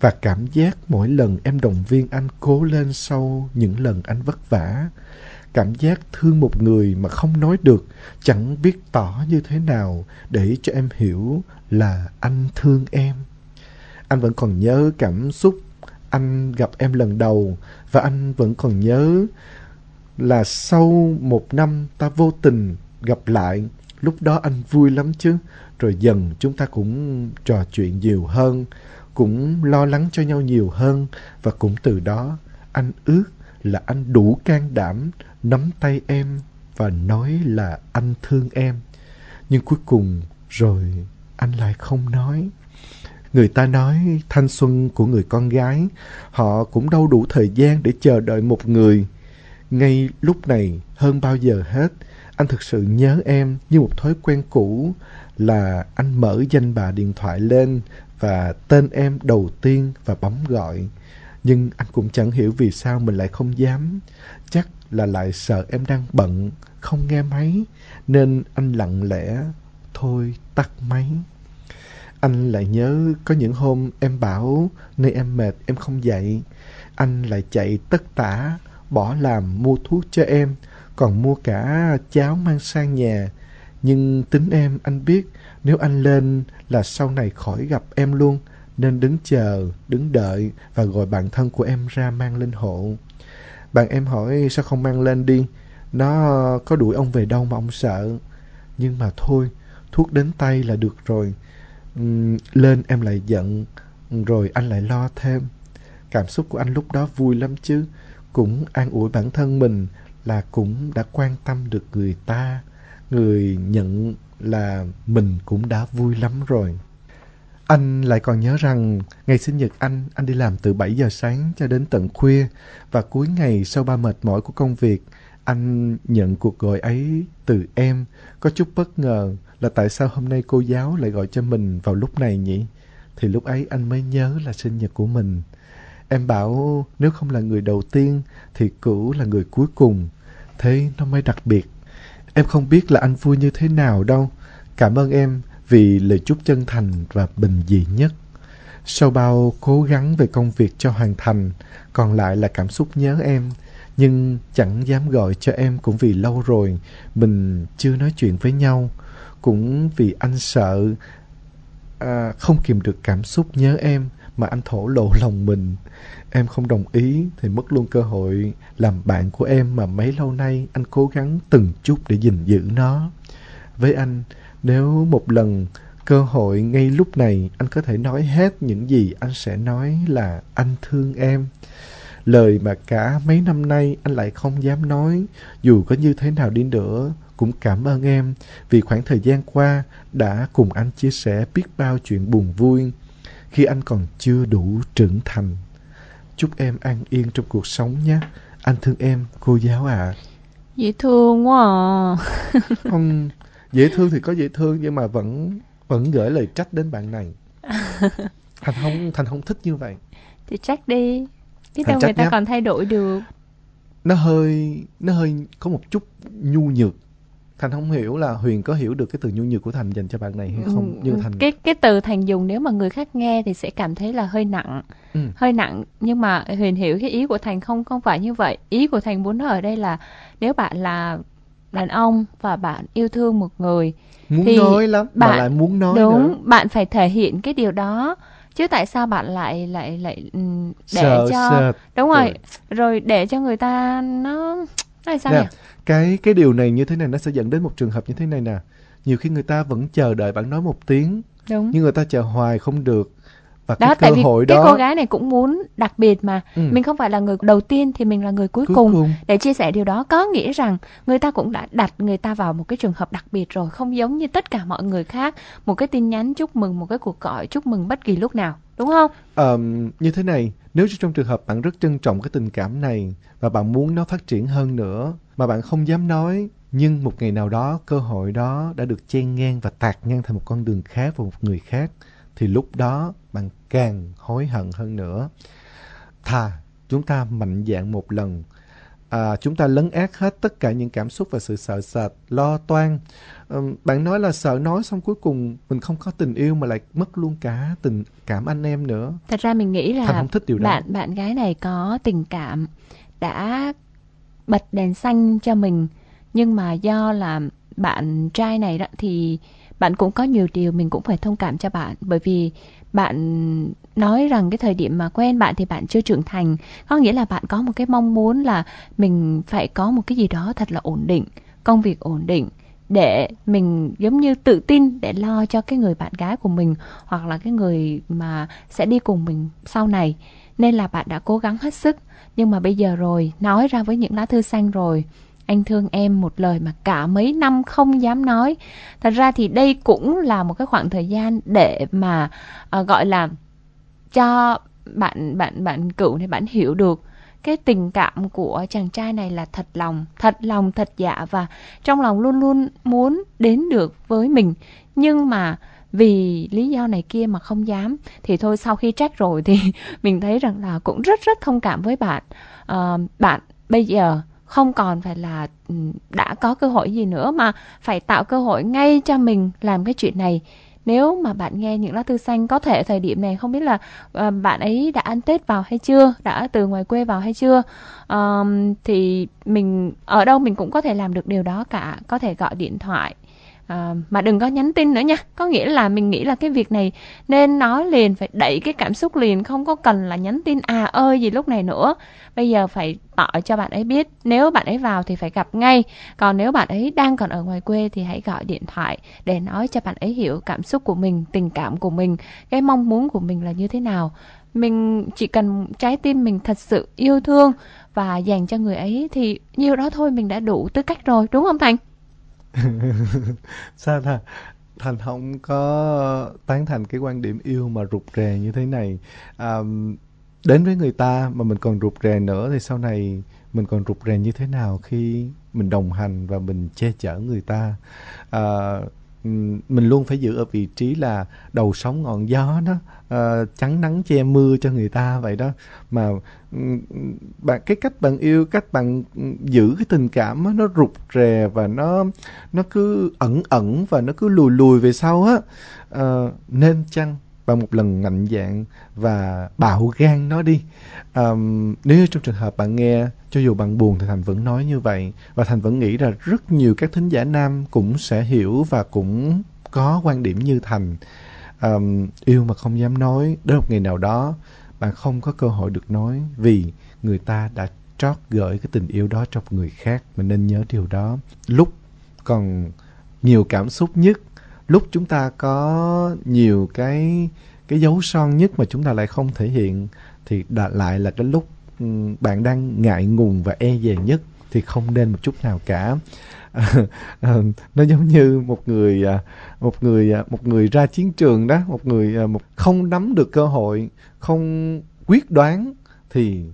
[SPEAKER 2] và cảm giác mỗi lần em động viên anh cố lên sau những lần anh vất vả. Cảm giác thương một người mà không nói được, chẳng biết tỏ như thế nào để cho em hiểu là anh thương em. Anh vẫn còn nhớ cảm xúc anh gặp em lần đầu và anh vẫn còn nhớ là sau một năm ta vô tình gặp lại. Lúc đó anh vui lắm chứ. Rồi dần chúng ta cũng trò chuyện nhiều hơn, cũng lo lắng cho nhau nhiều hơn. Và cũng từ đó, anh ước là anh đủ can đảm nắm tay em và nói là anh thương em. Nhưng cuối cùng rồi anh lại không nói người ta nói thanh xuân của người con gái, họ cũng đâu đủ thời gian để chờ đợi một người. Ngay lúc này, hơn bao giờ hết, anh thực sự nhớ em như một thói quen cũ, là anh mở danh bạ điện thoại lên và tên em đầu tiên và bấm gọi. Nhưng anh cũng chẳng hiểu vì sao mình lại không dám. Chắc là lại sợ em đang bận, không nghe máy, nên anh lặng lẽ, thôi tắt máy anh lại nhớ có những hôm em bảo nơi em mệt em không dậy anh lại chạy tất tả bỏ làm mua thuốc cho em còn mua cả cháo mang sang nhà Nhưng tính em anh biết nếu anh lên là sau này khỏi gặp em luôn. Nên đứng chờ, đứng đợi và gọi bạn thân của em ra mang lên hộ. Bạn em hỏi sao không mang lên đi. Nó có đuổi ông về đâu mà ông sợ. Nhưng mà thôi, thuốc đến tay là được rồi. Lên em lại giận, rồi anh lại lo thêm. Cảm xúc của anh lúc đó vui lắm chứ. Cũng an ủi bản thân mình là cũng đã quan tâm được người ta. Người nhận là mình cũng đã vui lắm rồi. Anh lại còn nhớ rằng ngày sinh nhật anh, anh đi làm từ 7 giờ sáng cho đến tận khuya và cuối ngày sau ba mệt mỏi của công việc, anh nhận cuộc gọi ấy từ em. Có chút bất ngờ là tại sao hôm nay cô giáo lại gọi cho mình vào lúc này nhỉ? Thì lúc ấy anh mới nhớ là sinh nhật của mình. Em bảo nếu không là người đầu tiên thì cửu là người cuối cùng. Thế nó mới đặc biệt. Em không biết là anh vui như thế nào đâu. Cảm ơn em vì lời chúc chân thành và bình dị nhất. Sau bao cố gắng về công việc cho hoàn thành, còn lại là cảm xúc nhớ em. Nhưng chẳng dám gọi cho em cũng vì lâu rồi mình chưa nói chuyện với nhau. Cũng vì anh sợ à, không kìm được cảm xúc nhớ em mà anh thổ lộ lòng mình. Em không đồng ý thì mất luôn cơ hội làm bạn của em mà mấy lâu nay anh cố gắng từng chút để gìn giữ nó. Với anh, nếu một lần cơ hội ngay lúc này anh có thể nói hết những gì anh sẽ nói là anh thương em. Lời mà cả mấy năm nay anh lại không dám nói, dù có như thế nào đi nữa, cũng cảm ơn em vì khoảng thời gian qua đã cùng anh chia sẻ biết bao chuyện buồn vui khi anh còn chưa đủ trưởng thành. Chúc em an yên trong cuộc sống nhé. Anh thương em, cô giáo ạ. À.
[SPEAKER 3] Dễ thương quá à.
[SPEAKER 2] không, dễ thương thì có dễ thương nhưng mà vẫn vẫn gửi lời trách đến bạn này. Thành không Thành không thích như vậy.
[SPEAKER 3] Thì trách đi. Biết đâu người ta nhá. còn thay đổi được.
[SPEAKER 2] Nó hơi nó hơi có một chút nhu nhược thành không hiểu là huyền có hiểu được cái từ nhu nhược của thành dành cho bạn này hay không
[SPEAKER 3] ừ, như thành cái cái từ thành dùng nếu mà người khác nghe thì sẽ cảm thấy là hơi nặng ừ. hơi nặng nhưng mà huyền hiểu cái ý của thành không không phải như vậy ý của thành muốn nói ở đây là nếu bạn là đàn ông và bạn yêu thương một người
[SPEAKER 2] muốn
[SPEAKER 3] thì
[SPEAKER 2] nói lắm bạn lại muốn nói
[SPEAKER 3] đúng
[SPEAKER 2] nữa.
[SPEAKER 3] bạn phải thể hiện cái điều đó chứ tại sao bạn lại lại lại ừ, để sợ, cho sợ. đúng rồi. rồi rồi để cho người ta nó nói sao nhỉ
[SPEAKER 2] cái cái điều này như thế này nó sẽ dẫn đến một trường hợp như thế này nè nhiều khi người ta vẫn chờ đợi bạn nói một tiếng Đúng. nhưng người ta chờ hoài không được
[SPEAKER 3] và đó, cái tại vì hội cái đó... cô gái này cũng muốn đặc biệt mà ừ. mình không phải là người đầu tiên thì mình là người cuối, cuối cùng. cùng để chia sẻ điều đó có nghĩa rằng người ta cũng đã đặt người ta vào một cái trường hợp đặc biệt rồi không giống như tất cả mọi người khác một cái tin nhắn chúc mừng một cái cuộc gọi chúc mừng bất kỳ lúc nào đúng không
[SPEAKER 2] um, như thế này nếu trong trường hợp bạn rất trân trọng cái tình cảm này và bạn muốn nó phát triển hơn nữa mà bạn không dám nói nhưng một ngày nào đó cơ hội đó đã được chen ngang và tạt ngang thành một con đường khác vào một người khác thì lúc đó bạn càng hối hận hơn nữa. Thà chúng ta mạnh dạn một lần à, chúng ta lấn át hết tất cả những cảm xúc và sự sợ sệt, lo toan. À, bạn nói là sợ nói xong cuối cùng mình không có tình yêu mà lại mất luôn cả tình cảm anh em nữa.
[SPEAKER 3] Thật ra mình nghĩ là
[SPEAKER 2] không thích điều đó.
[SPEAKER 3] bạn bạn gái này có tình cảm đã bật đèn xanh cho mình nhưng mà do là bạn trai này đó thì bạn cũng có nhiều điều mình cũng phải thông cảm cho bạn. Bởi vì bạn nói rằng cái thời điểm mà quen bạn thì bạn chưa trưởng thành. Có nghĩa là bạn có một cái mong muốn là mình phải có một cái gì đó thật là ổn định, công việc ổn định, để mình giống như tự tin để lo cho cái người bạn gái của mình hoặc là cái người mà sẽ đi cùng mình sau này. Nên là bạn đã cố gắng hết sức. Nhưng mà bây giờ rồi, nói ra với những lá thư xanh rồi anh thương em một lời mà cả mấy năm không dám nói. Thật ra thì đây cũng là một cái khoảng thời gian để mà uh, gọi là cho bạn bạn bạn cựu này bạn hiểu được cái tình cảm của chàng trai này là thật lòng thật lòng thật dạ và trong lòng luôn luôn muốn đến được với mình. Nhưng mà vì lý do này kia mà không dám thì thôi sau khi trách rồi thì mình thấy rằng là cũng rất rất thông cảm với bạn. Uh, bạn bây giờ không còn phải là ừ, đã có cơ hội gì nữa mà phải tạo cơ hội ngay cho mình làm cái chuyện này. Nếu mà bạn nghe những lá thư xanh có thể thời điểm này không biết là uh, bạn ấy đã ăn tết vào hay chưa đã từ ngoài quê vào hay chưa um, thì mình ở đâu mình cũng có thể làm được điều đó cả. Có thể gọi điện thoại à, mà đừng có nhắn tin nữa nha. Có nghĩa là mình nghĩ là cái việc này nên nói liền phải đẩy cái cảm xúc liền không có cần là nhắn tin à ơi gì lúc này nữa. Bây giờ phải tỏ cho bạn ấy biết nếu bạn ấy vào thì phải gặp ngay. Còn nếu bạn ấy đang còn ở ngoài quê thì hãy gọi điện thoại để nói cho bạn ấy hiểu cảm xúc của mình tình cảm của mình cái mong muốn của mình là như thế nào. Mình chỉ cần trái tim mình thật sự yêu thương và dành cho người ấy thì nhiêu đó thôi mình đã đủ tư cách rồi đúng không thành?
[SPEAKER 2] sao ta? Thành không có ờ, tán thành cái quan điểm yêu mà rụt rè như thế này. À, đến với người ta mà mình còn rụt rè nữa thì sau này mình còn rụt rè như thế nào khi mình đồng hành và mình che chở người ta? À, mình luôn phải giữ ở vị trí là đầu sóng ngọn gió đó. Ờ, uh, chắn nắng che mưa cho người ta vậy đó. Mà ừ, bạn cái cách bạn yêu cách bạn giữ cái tình cảm đó, nó rụt rè và nó nó cứ ẩn ẩn và nó cứ lùi lùi về sau á. Uh, nên chăng bạn một lần mạnh dạng và bạo gan nó đi? Um, nếu trong trường hợp bạn nghe cho dù bạn buồn thì thành vẫn nói như vậy. Và thành vẫn nghĩ là rất nhiều các thính giả nam cũng sẽ hiểu và cũng có quan điểm như thành um, yêu mà không dám nói đến một ngày nào đó bạn không có cơ hội được nói vì người ta đã trót gửi cái tình yêu đó cho người khác. Mình nên nhớ điều đó. Lúc còn nhiều cảm xúc nhất lúc chúng ta có nhiều cái cái dấu son nhất mà chúng ta lại không thể hiện thì đã lại là cái lúc bạn đang ngại ngùng và e dè nhất thì không nên một chút nào cả. Ờ, nó giống như một người à, một người à, một người ra chiến trường đó, một người à, một không nắm được cơ hội, không quyết đoán thì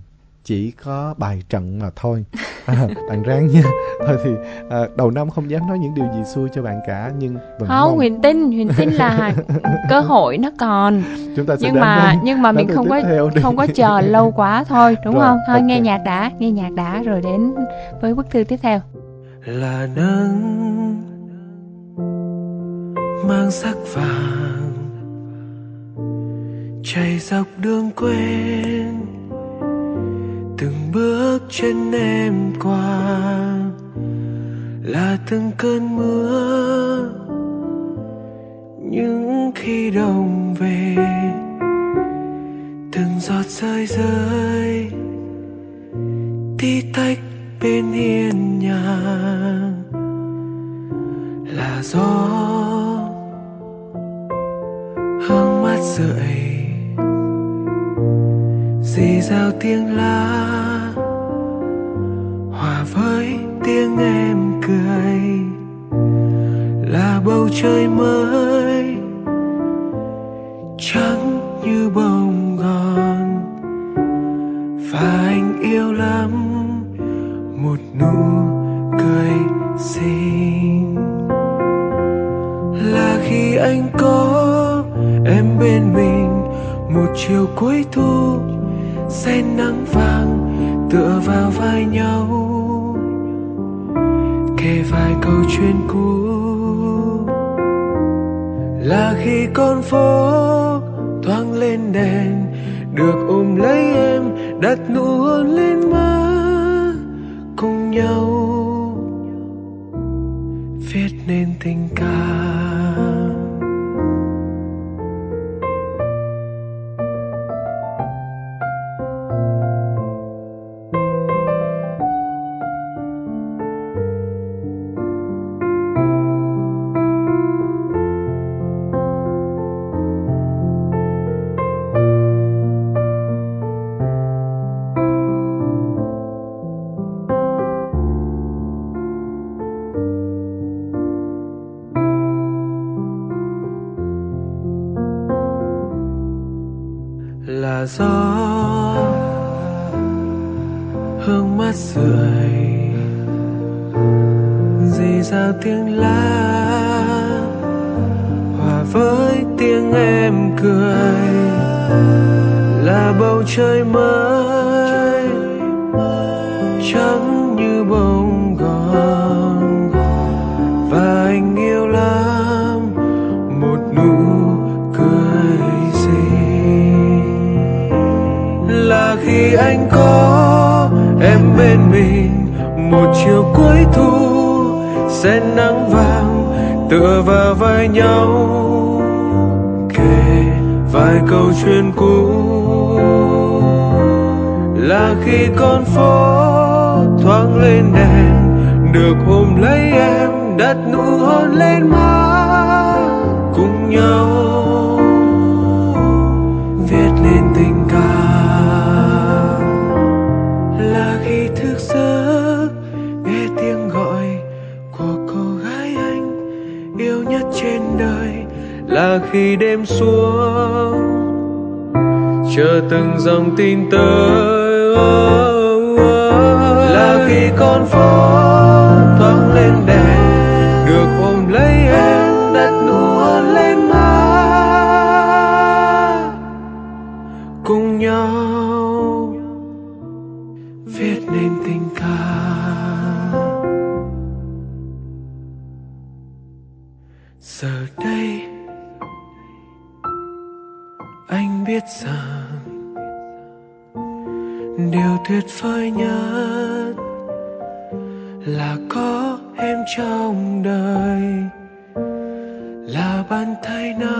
[SPEAKER 2] chỉ có bài trận mà thôi. À, bạn ráng nha. Thôi thì à, đầu năm không dám nói những điều gì xui cho bạn cả nhưng
[SPEAKER 3] vẫn không mong... huyền tin huyền tin là cơ hội nó còn.
[SPEAKER 2] Chúng ta sẽ
[SPEAKER 3] nhưng mà nhưng mà mình không có không có chờ lâu quá thôi đúng rồi, không? Thôi okay. nghe nhạc đã nghe nhạc đã rồi đến với bức thư tiếp theo.
[SPEAKER 5] Là nắng mang sắc vàng chạy dọc đường quên từng bước chân em qua, là từng cơn mưa. Những khi đông về, từng giọt rơi rơi, tí tách bên hiên nhà. Là gió hương mắt rượi dì rào tiếng lá hòa với tiếng em cười. Là bầu trời mới, trắng như bông gòn. Và anh yêu lắm, một nụ cười xinh. Là khi anh có em bên mình, một chiều cuối thu sen nắng vàng tựa vào vai nhau. Kể vài câu chuyện cũ. Là khi con phố thoáng lên đèn, được ôm lấy em, đặt nụ hôn lên má cùng nhau. Viết nên tình cảm. Nên tình cảm. Là khi thức giấc, nghe tiếng gọi của cô gái anh yêu nhất trên đời. Là khi đêm xuống, chờ từng dòng tin tới. Là khi con phố điều tuyệt nhất là có em trong đời là bàn tay
[SPEAKER 3] nắng.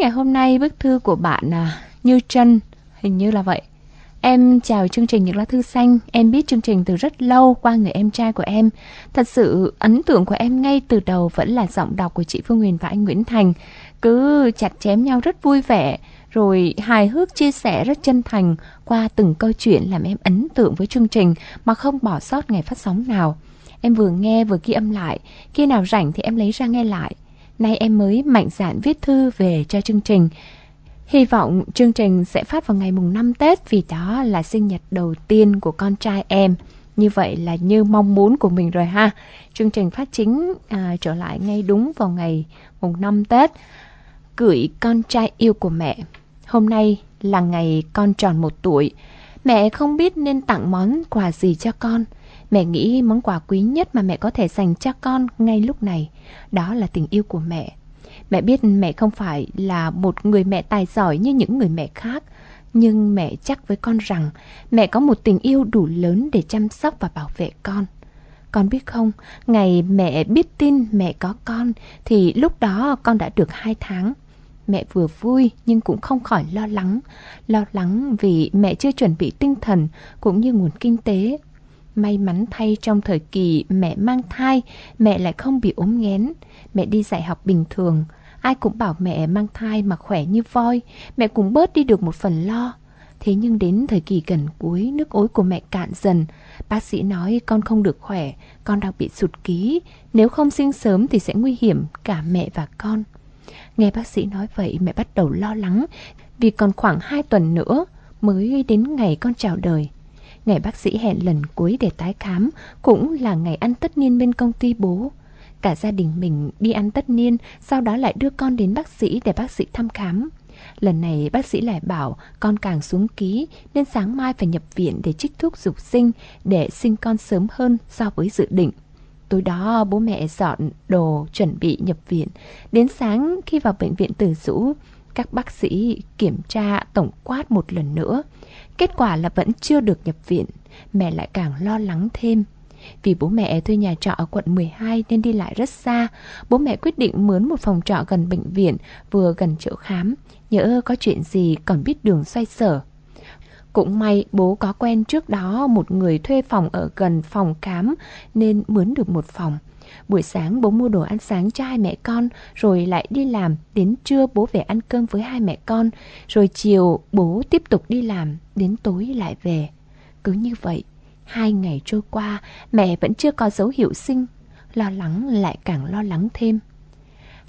[SPEAKER 3] Ngày hôm nay, bức thư của bạn à, Như Trân, hình như là vậy. Em chào chương trình Những Lá Thư Xanh. Em biết chương trình từ rất lâu qua người em trai của em. Thật sự ấn tượng của em ngay từ đầu vẫn là giọng đọc của chị Phương Huyền và anh Nguyễn Thành. Cứ chặt chém nhau rất vui vẻ, rồi hài hước chia sẻ rất chân thành qua từng câu chuyện làm em ấn tượng với chương trình mà không bỏ sót ngày phát sóng nào. Em vừa nghe vừa ghi âm lại, khi nào rảnh thì em lấy ra nghe lại. Nay em mới mạnh dạn viết thư về cho chương trình. Hy vọng chương trình sẽ phát vào ngày mùng 5 Tết vì đó là sinh nhật đầu tiên của con trai em. Như vậy là như mong muốn của mình rồi ha. Chương trình phát chính à, trở lại ngay đúng vào ngày mùng 5 Tết. Gửi con trai yêu của mẹ. Hôm nay là ngày con tròn một tuổi. Mẹ không biết nên tặng món quà gì cho con. Mẹ nghĩ món quà quý nhất mà mẹ có thể dành cho con ngay lúc này, đó là tình yêu của mẹ. Mẹ biết mẹ không phải là một người mẹ tài giỏi như những người mẹ khác, nhưng mẹ chắc với con rằng mẹ có một tình yêu đủ lớn để chăm sóc và bảo vệ con. Con biết không, ngày mẹ biết tin mẹ có con thì lúc đó con đã được 2 tháng. Mẹ vừa vui nhưng cũng không khỏi lo lắng. Lo lắng vì mẹ chưa chuẩn bị tinh thần cũng như nguồn kinh tế May mắn thay trong thời kỳ mẹ mang thai, mẹ lại không bị ốm nghén. Mẹ đi dạy học bình thường. Ai cũng bảo mẹ mang thai mà khỏe như voi, mẹ cũng bớt đi được một phần lo. Thế nhưng đến thời kỳ gần cuối, nước ối của mẹ cạn dần. Bác sĩ nói con không được khỏe, con đang bị sụt ký. Nếu không sinh sớm thì sẽ nguy hiểm cả mẹ và con. Nghe bác sĩ nói vậy mẹ bắt đầu lo lắng vì còn khoảng 2 tuần nữa mới đến ngày con chào đời. Ngày bác sĩ hẹn lần cuối để tái khám cũng là ngày ăn tất niên bên công ty bố. Cả gia đình mình đi ăn tất niên, sau đó lại đưa con đến bác sĩ để bác sĩ thăm khám. Lần này bác sĩ lại bảo con càng xuống ký nên sáng mai phải nhập viện để trích thuốc dục sinh để sinh con sớm hơn so với dự định. Tối đó bố mẹ dọn đồ chuẩn bị nhập viện. Đến sáng khi vào bệnh viện tử dũ, các bác sĩ kiểm tra tổng quát một lần nữa. Kết quả là vẫn chưa được nhập viện, mẹ lại càng lo lắng thêm. Vì bố mẹ thuê nhà trọ ở quận 12 nên đi lại rất xa, bố mẹ quyết định mướn một phòng trọ gần bệnh viện, vừa gần chỗ khám, nhỡ có chuyện gì còn biết đường xoay sở. Cũng may bố có quen trước đó một người thuê phòng ở gần phòng khám nên mướn được một phòng. Buổi sáng bố mua đồ ăn sáng cho hai mẹ con Rồi lại đi làm Đến trưa bố về ăn cơm với hai mẹ con Rồi chiều bố tiếp tục đi làm Đến tối lại về Cứ như vậy Hai ngày trôi qua Mẹ vẫn chưa có dấu hiệu sinh Lo lắng lại càng lo lắng thêm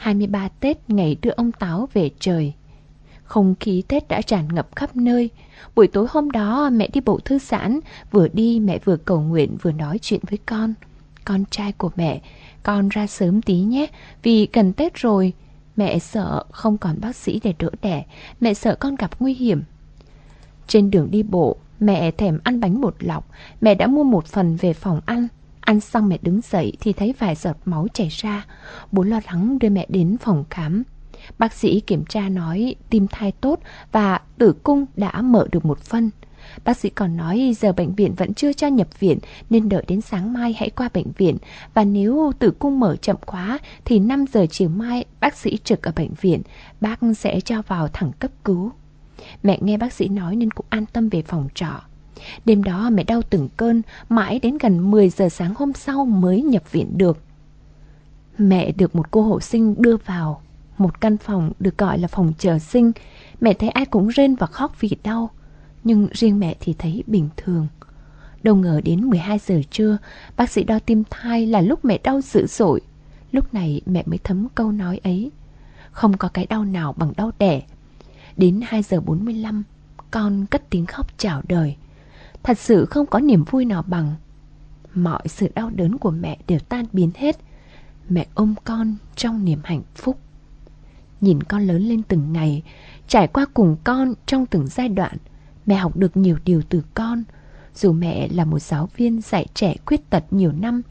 [SPEAKER 3] 23 Tết ngày đưa ông Táo về trời Không khí Tết đã tràn ngập khắp nơi. Buổi tối hôm đó mẹ đi bộ thư giãn, vừa đi mẹ vừa cầu nguyện vừa nói chuyện với con. Con trai của mẹ, con ra sớm tí nhé, vì gần Tết rồi. Mẹ sợ không còn bác sĩ để đỡ đẻ, mẹ sợ con gặp nguy hiểm. Trên đường đi bộ, mẹ thèm ăn bánh bột lọc, mẹ đã mua một phần về phòng ăn. Ăn xong mẹ đứng dậy thì thấy vài giọt máu chảy ra. Bố lo lắng đưa mẹ đến phòng khám. Bác sĩ kiểm tra nói tim thai tốt và tử cung đã mở được một phân. Bác sĩ còn nói giờ bệnh viện vẫn chưa cho nhập viện nên đợi đến sáng mai hãy qua bệnh viện và nếu tử cung mở chậm quá thì 5 giờ chiều mai bác sĩ trực ở bệnh viện, bác sẽ cho vào thẳng cấp cứu. Mẹ nghe bác sĩ nói nên cũng an tâm về phòng trọ. Đêm đó mẹ đau từng cơn, mãi đến gần 10 giờ sáng hôm sau mới nhập viện được. Mẹ được một cô hộ sinh đưa vào một căn phòng được gọi là phòng chờ sinh. Mẹ thấy ai cũng rên và khóc vì đau, nhưng riêng mẹ thì thấy bình thường. Đâu ngờ đến 12 giờ trưa, bác sĩ đo tim thai là lúc mẹ đau dữ dội. Lúc này mẹ mới thấm câu nói ấy. Không có cái đau nào bằng đau đẻ. Đến 2 giờ 45, con cất tiếng khóc chào đời. Thật sự không có niềm vui nào bằng. Mọi sự đau đớn của mẹ đều tan biến hết. Mẹ ôm con trong niềm hạnh phúc. Nhìn con lớn lên từng ngày, trải qua cùng con trong từng giai đoạn, mẹ học được nhiều điều từ con. Dù mẹ là một giáo viên dạy trẻ khuyết tật nhiều năm,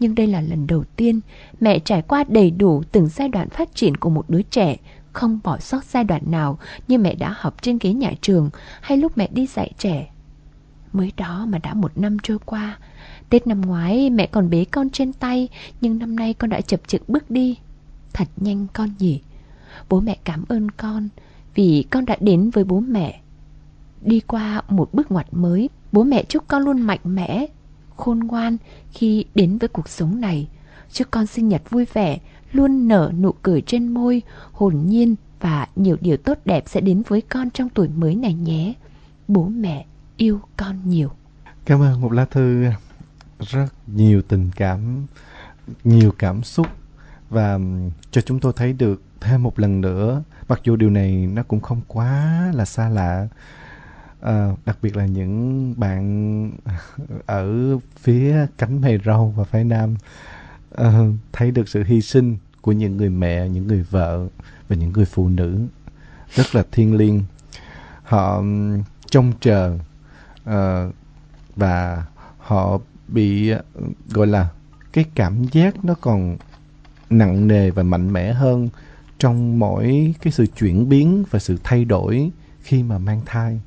[SPEAKER 3] nhưng đây là lần đầu tiên mẹ trải qua đầy đủ từng giai đoạn phát triển của một đứa trẻ, không bỏ sót giai đoạn nào như mẹ đã học trên ghế nhà trường hay lúc mẹ đi dạy trẻ. Mới đó mà đã một năm trôi qua, Tết năm ngoái mẹ còn bế con trên tay, nhưng năm nay con đã chập chững bước đi. Thật nhanh con nhỉ. Bố mẹ cảm ơn con vì con đã đến với bố mẹ. Đi qua một bước ngoặt mới, bố mẹ chúc con luôn mạnh mẽ, khôn ngoan khi đến với cuộc sống này. Chúc con sinh nhật vui vẻ, luôn nở nụ cười trên môi, hồn nhiên và nhiều điều tốt đẹp sẽ đến với con trong tuổi mới này nhé. Bố mẹ yêu con nhiều.
[SPEAKER 2] Cảm ơn một lá thư rất nhiều tình cảm, nhiều cảm xúc và cho chúng tôi thấy được thêm một lần nữa mặc dù điều này nó cũng không quá là xa lạ à, đặc biệt là những bạn ở phía cánh mày râu và phái nam à, thấy được sự hy sinh của những người mẹ những người vợ và những người phụ nữ rất là thiêng liêng. Họ trông chờ uh, và họ bị gọi là cái cảm giác nó còn nặng nề và mạnh mẽ hơn trong mỗi cái sự chuyển biến và sự thay đổi khi mà mang thai.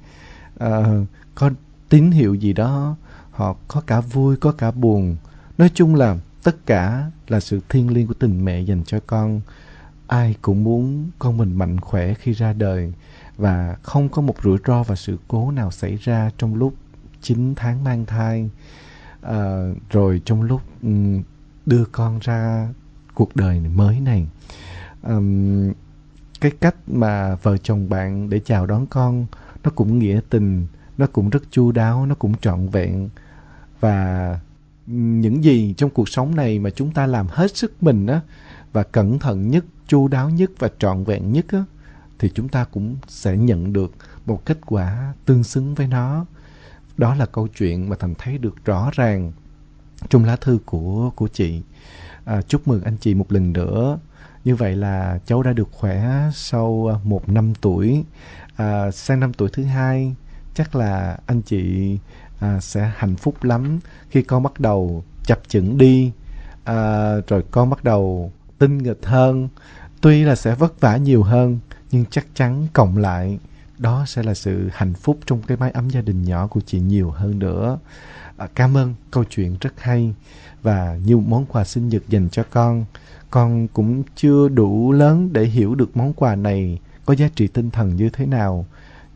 [SPEAKER 2] Ờ, có tín hiệu gì đó họ có cả vui có cả buồn. Nói chung là tất cả là sự thiêng liêng của tình mẹ dành cho con. Ai cũng muốn con mình mạnh khỏe khi ra đời và không có một rủi ro và sự cố nào xảy ra trong lúc 9 tháng mang thai. À, rồi trong lúc ừ, đưa con ra cuộc đời mới này. Um, cái cách mà vợ chồng bạn để chào đón con nó cũng nghĩa tình nó cũng rất chu đáo nó cũng trọn vẹn. Và những gì trong cuộc sống này mà chúng ta làm hết sức mình á và cẩn thận nhất chu đáo nhất và trọn vẹn nhất á thì chúng ta cũng sẽ nhận được một kết quả tương xứng với nó. Đó là câu chuyện mà thành thấy được rõ ràng trong lá thư của của chị. À, chúc mừng anh chị một lần nữa. Như vậy là cháu đã được khỏe sau à, một năm tuổi à, sang năm tuổi thứ hai chắc là anh chị à, sẽ hạnh phúc lắm khi con bắt đầu chập chững đi. À, rồi con bắt đầu tinh nghịch hơn. Tuy là sẽ vất vả nhiều hơn nhưng chắc chắn cộng lại đó sẽ là sự hạnh phúc trong cái mái ấm gia đình nhỏ của chị nhiều hơn nữa. À, cảm ơn câu chuyện rất hay và như món quà sinh nhật dành cho con. Con cũng chưa đủ lớn để hiểu được món quà này có giá trị tinh thần như thế nào.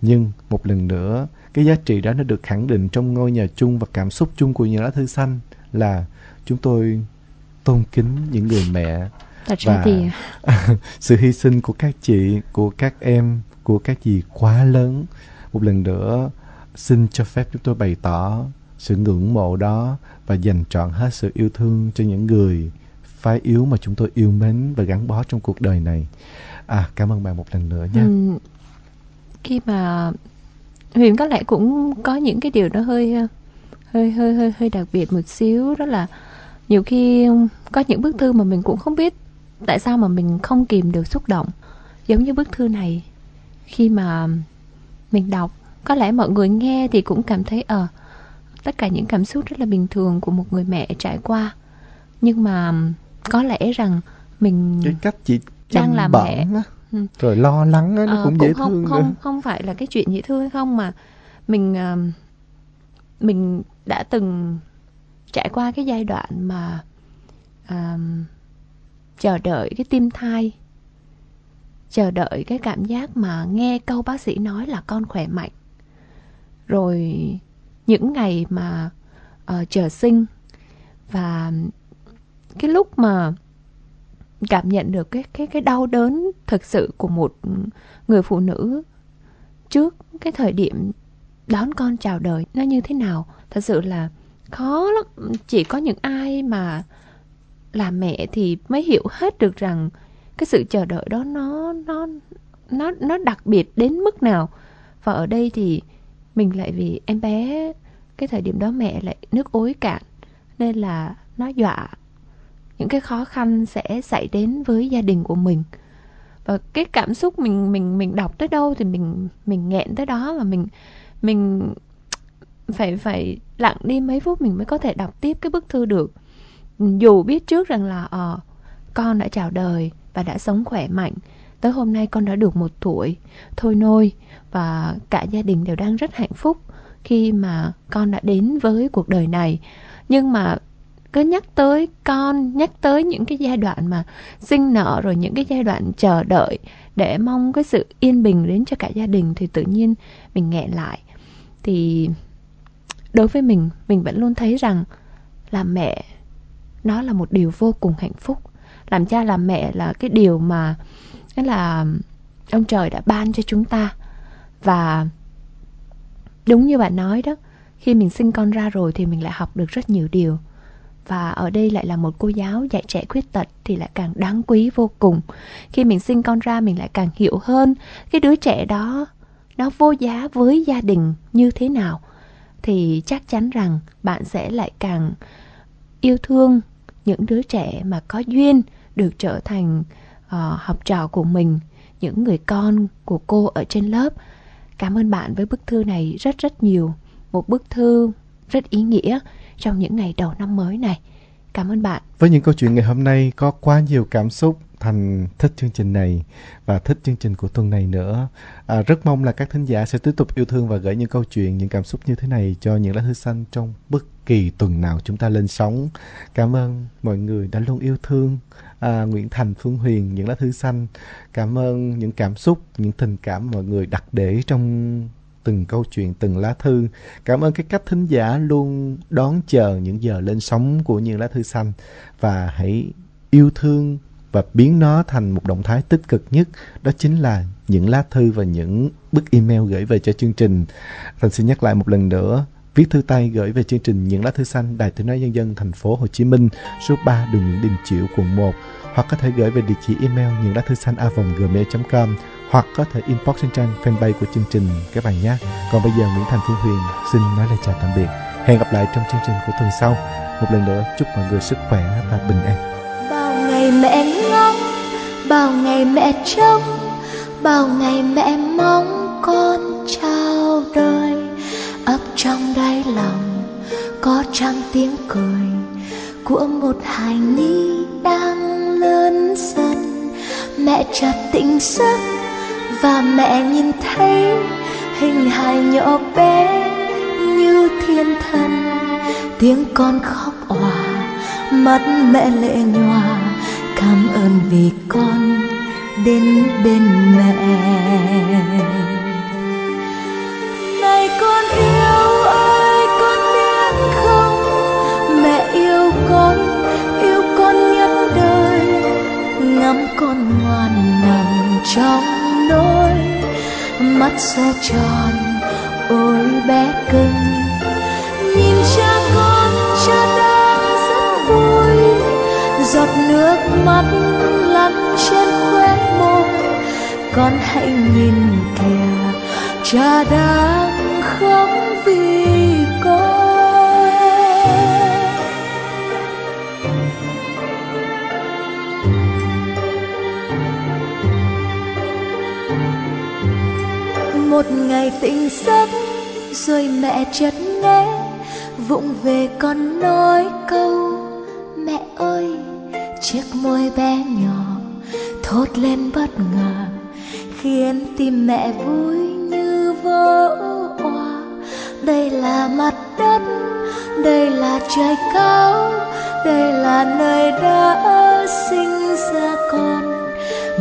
[SPEAKER 2] Nhưng một lần nữa cái giá trị đó nó được khẳng định trong ngôi nhà chung và cảm xúc chung của những lá thư xanh là chúng tôi tôn kính những người mẹ
[SPEAKER 3] Thật và thì...
[SPEAKER 2] sự hy sinh của các chị của các em của các dì quá lớn. Một lần nữa xin cho phép chúng tôi bày tỏ sự ngưỡng mộ đó và dành trọn hết sự yêu thương cho những người phái yếu mà chúng tôi yêu mến và gắn bó trong cuộc đời này. À, cảm ơn bạn một lần nữa nhé. Ừ,
[SPEAKER 3] khi mà huyền có lẽ cũng có những cái điều đó hơi hơi hơi hơi hơi đặc biệt một xíu đó là nhiều khi có những bức thư mà mình cũng không biết tại sao mà mình không kìm được xúc động giống như bức thư này khi mà mình đọc có lẽ mọi người nghe thì cũng cảm thấy ờ à, tất cả những cảm xúc rất là bình thường của một người mẹ trải qua nhưng mà có lẽ rằng mình
[SPEAKER 2] cái cách chị
[SPEAKER 3] đang làm mẹ
[SPEAKER 2] ừ. rồi lo lắng á, nó ờ, cũng, cũng dễ
[SPEAKER 3] không,
[SPEAKER 2] thương
[SPEAKER 3] không nữa. không phải là cái chuyện dễ thương hay không mà mình uh, mình đã từng trải qua cái giai đoạn mà uh, chờ đợi cái tim thai chờ đợi cái cảm giác mà nghe câu bác sĩ nói là con khỏe mạnh rồi những ngày mà uh, chờ sinh và cái lúc mà cảm nhận được cái cái cái đau đớn thực sự của một người phụ nữ trước cái thời điểm đón con chào đời nó như thế nào, thật sự là khó lắm. Chỉ có những ai mà làm mẹ thì mới hiểu hết được rằng cái sự chờ đợi đó nó nó nó nó đặc biệt đến mức nào. Và ở đây thì mình lại vì em bé, cái thời điểm đó mẹ lại nước ối cạn, nên là nó dọa những cái khó khăn sẽ xảy đến với gia đình của mình. Và cái cảm xúc mình mình mình đọc tới đâu thì mình mình nghẹn tới đó và mình mình phải phải lặng đi mấy phút mình mới có thể đọc tiếp cái bức thư được. Dù biết trước rằng là ờ con đã chào đời và đã sống khỏe mạnh, tới hôm nay con đã được một tuổi. Thôi nôi, và cả gia đình đều đang rất hạnh phúc khi mà con đã đến với cuộc đời này. Nhưng mà cứ nhắc tới con, nhắc tới những cái giai đoạn mà sinh nở rồi những cái giai đoạn chờ đợi để mong cái sự yên bình đến cho cả gia đình thì tự nhiên mình nghẹn lại. Thì đối với mình mình vẫn luôn thấy rằng làm mẹ nó là một điều vô cùng hạnh phúc. Làm cha làm mẹ là cái điều mà cái là, ông trời đã ban cho chúng ta. Và đúng như bạn nói đó, khi mình sinh con ra rồi thì mình lại học được rất nhiều điều và ở đây lại là một cô giáo dạy trẻ khuyết tật thì lại càng đáng quý vô cùng. Khi mình sinh con ra mình lại càng hiểu hơn cái đứa trẻ đó nó vô giá với gia đình như thế nào. Thì chắc chắn rằng bạn sẽ lại càng yêu thương những đứa trẻ mà có duyên được trở thành uh, học trò của mình những người con của cô ở trên lớp. Cảm ơn bạn với bức thư này rất rất nhiều. Một bức thư rất ý nghĩa trong những ngày đầu năm mới này cảm ơn bạn
[SPEAKER 2] với những câu chuyện ngày hôm nay có quá nhiều cảm xúc thành thích chương trình này và thích chương trình của tuần này nữa. À, rất mong là các thính giả sẽ tiếp tục yêu thương và gửi những câu chuyện, những cảm xúc như thế này cho những lá thư xanh trong bất kỳ tuần nào chúng ta lên sóng. Cảm ơn mọi người đã luôn yêu thương à, Nguyễn Thành, Phương Huyền, những lá thư xanh. Cảm ơn những cảm xúc, những tình cảm mọi người đặt để trong từng câu chuyện, từng lá thư. Cảm ơn cái cách thính giả luôn đón chờ những giờ lên sóng của những lá thư xanh và hãy yêu thương và biến nó thành một động thái tích cực nhất đó chính là những lá thư và những bức email gửi về cho chương trình thành xin nhắc lại một lần nữa viết thư tay gửi về chương trình những lá thư xanh, đài tiếng nói nhân dân, thành phố Hồ Chí Minh, số 3 đường Nguyễn Đình Chiểu, quận 1 hoặc có thể gửi về địa chỉ email những lá thư xanh a gmail.com hoặc có thể inbox trên trang fanpage của chương trình các bạn nhé. Còn bây giờ Nguyễn Thành Phương Huyền xin nói lời chào tạm biệt. Hẹn gặp lại trong chương trình của tuần sau. Một lần nữa, chúc mọi người sức khỏe và bình an Bao
[SPEAKER 6] ngày mẹ ngóng, bao ngày mẹ trông, bao ngày mẹ mong con chào đời ấp trong đáy lòng, có trăng tiếng cười của một hài nhi đang lớn dần. Mẹ chợt tỉnh giấc và mẹ nhìn thấy hình hài nhỏ bé như thiên thần. Tiếng con khóc òa, mắt mẹ lệ nhòa, cảm ơn vì con đến bên mẹ trong nỗi mắt xe tròn, ôi bé cưng. Nhìn cha con, cha đang rất vui. Giọt nước mắt lăn trên khóe môi. Con hãy nhìn kìa, cha đang khóc vì con. Một ngày tỉnh giấc, rồi mẹ chợt nghe, vụng về con nói câu, mẹ ơi, chiếc môi bé nhỏ, thốt lên bất ngờ, khiến tim mẹ vui như vỡ đây là mặt đất, đây là trời cao, đây là nơi đã sinh ra con.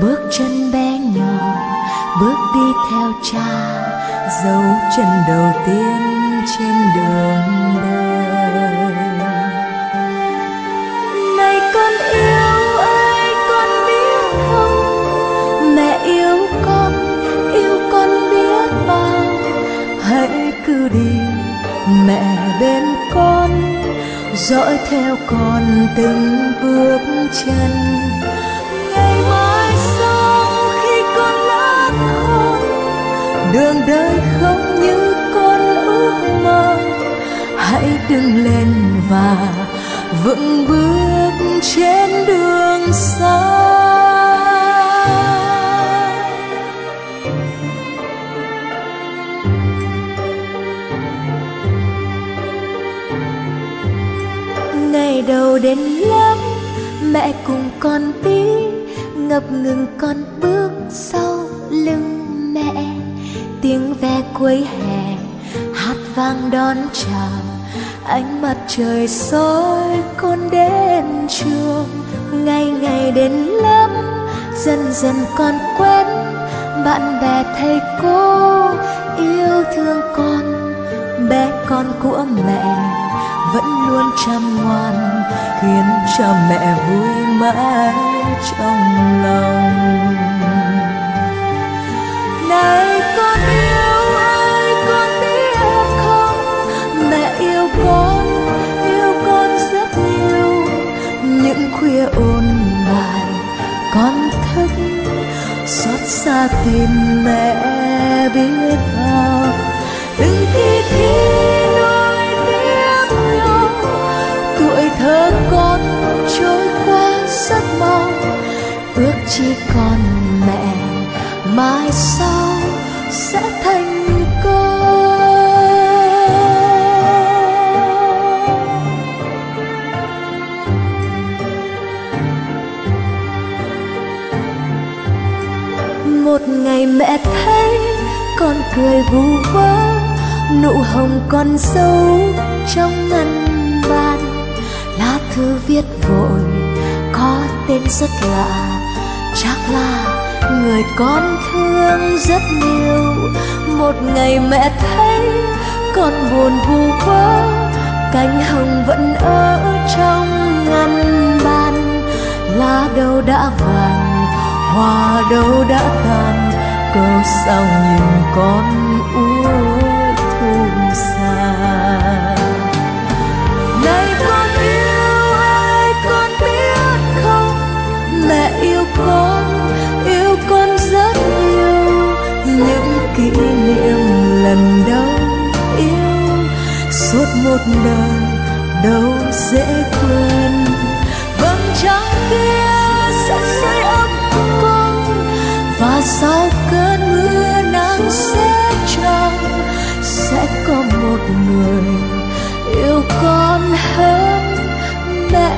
[SPEAKER 6] Bước chân bé nhỏ, bước đi theo cha, dấu chân đầu tiên trên đường đời. Dõi theo con từng bước chân. Ngày mai sau khi con lớn khôn, đường đời không như con ước mơ. Hãy đứng lên và vững bước trên đường xa. Đầu đến lớp, mẹ cùng con đi ngập ngừng con bước sau lưng mẹ. Tiếng ve cuối hè, hát vang đón chào, ánh mặt trời soi con đến trường. Ngày ngày đến lớp, dần dần con quen, bạn bè, thầy cô yêu thương con, bé con của mẹ vẫn luôn chăm ngoan, khiến cha mẹ vui mãi trong lòng. Này con yêu ơi con biết không? Mẹ yêu con yêu con rất nhiều. Những khuya ôn bài, con thức, xót xa tìm mẹ biết bao. Chỉ còn mẹ. Mai sau sẽ thành công một ngày mẹ thấy con cười vu vơ, nụ hồng còn sâu trong ngăn bàn. Lá thư viết vội, có tên rất lạ chắc là người con thương rất nhiều. Một ngày mẹ thấy con buồn vu vơ cánh hồng vẫn ở trong ngăn bàn. Lá đâu đã vàng, hoa đâu đã tàn, cớ sao nhìn con úa thương xa. Này con yêu ai con biết không? Mẹ yêu con niệm lần đầu yêu suốt một đời đâu dễ quên. Vầng trăng kia sẽ sưởi ấm con, và sau cơn mưa nắng sẽ trong sẽ có một người yêu con hơn mẹ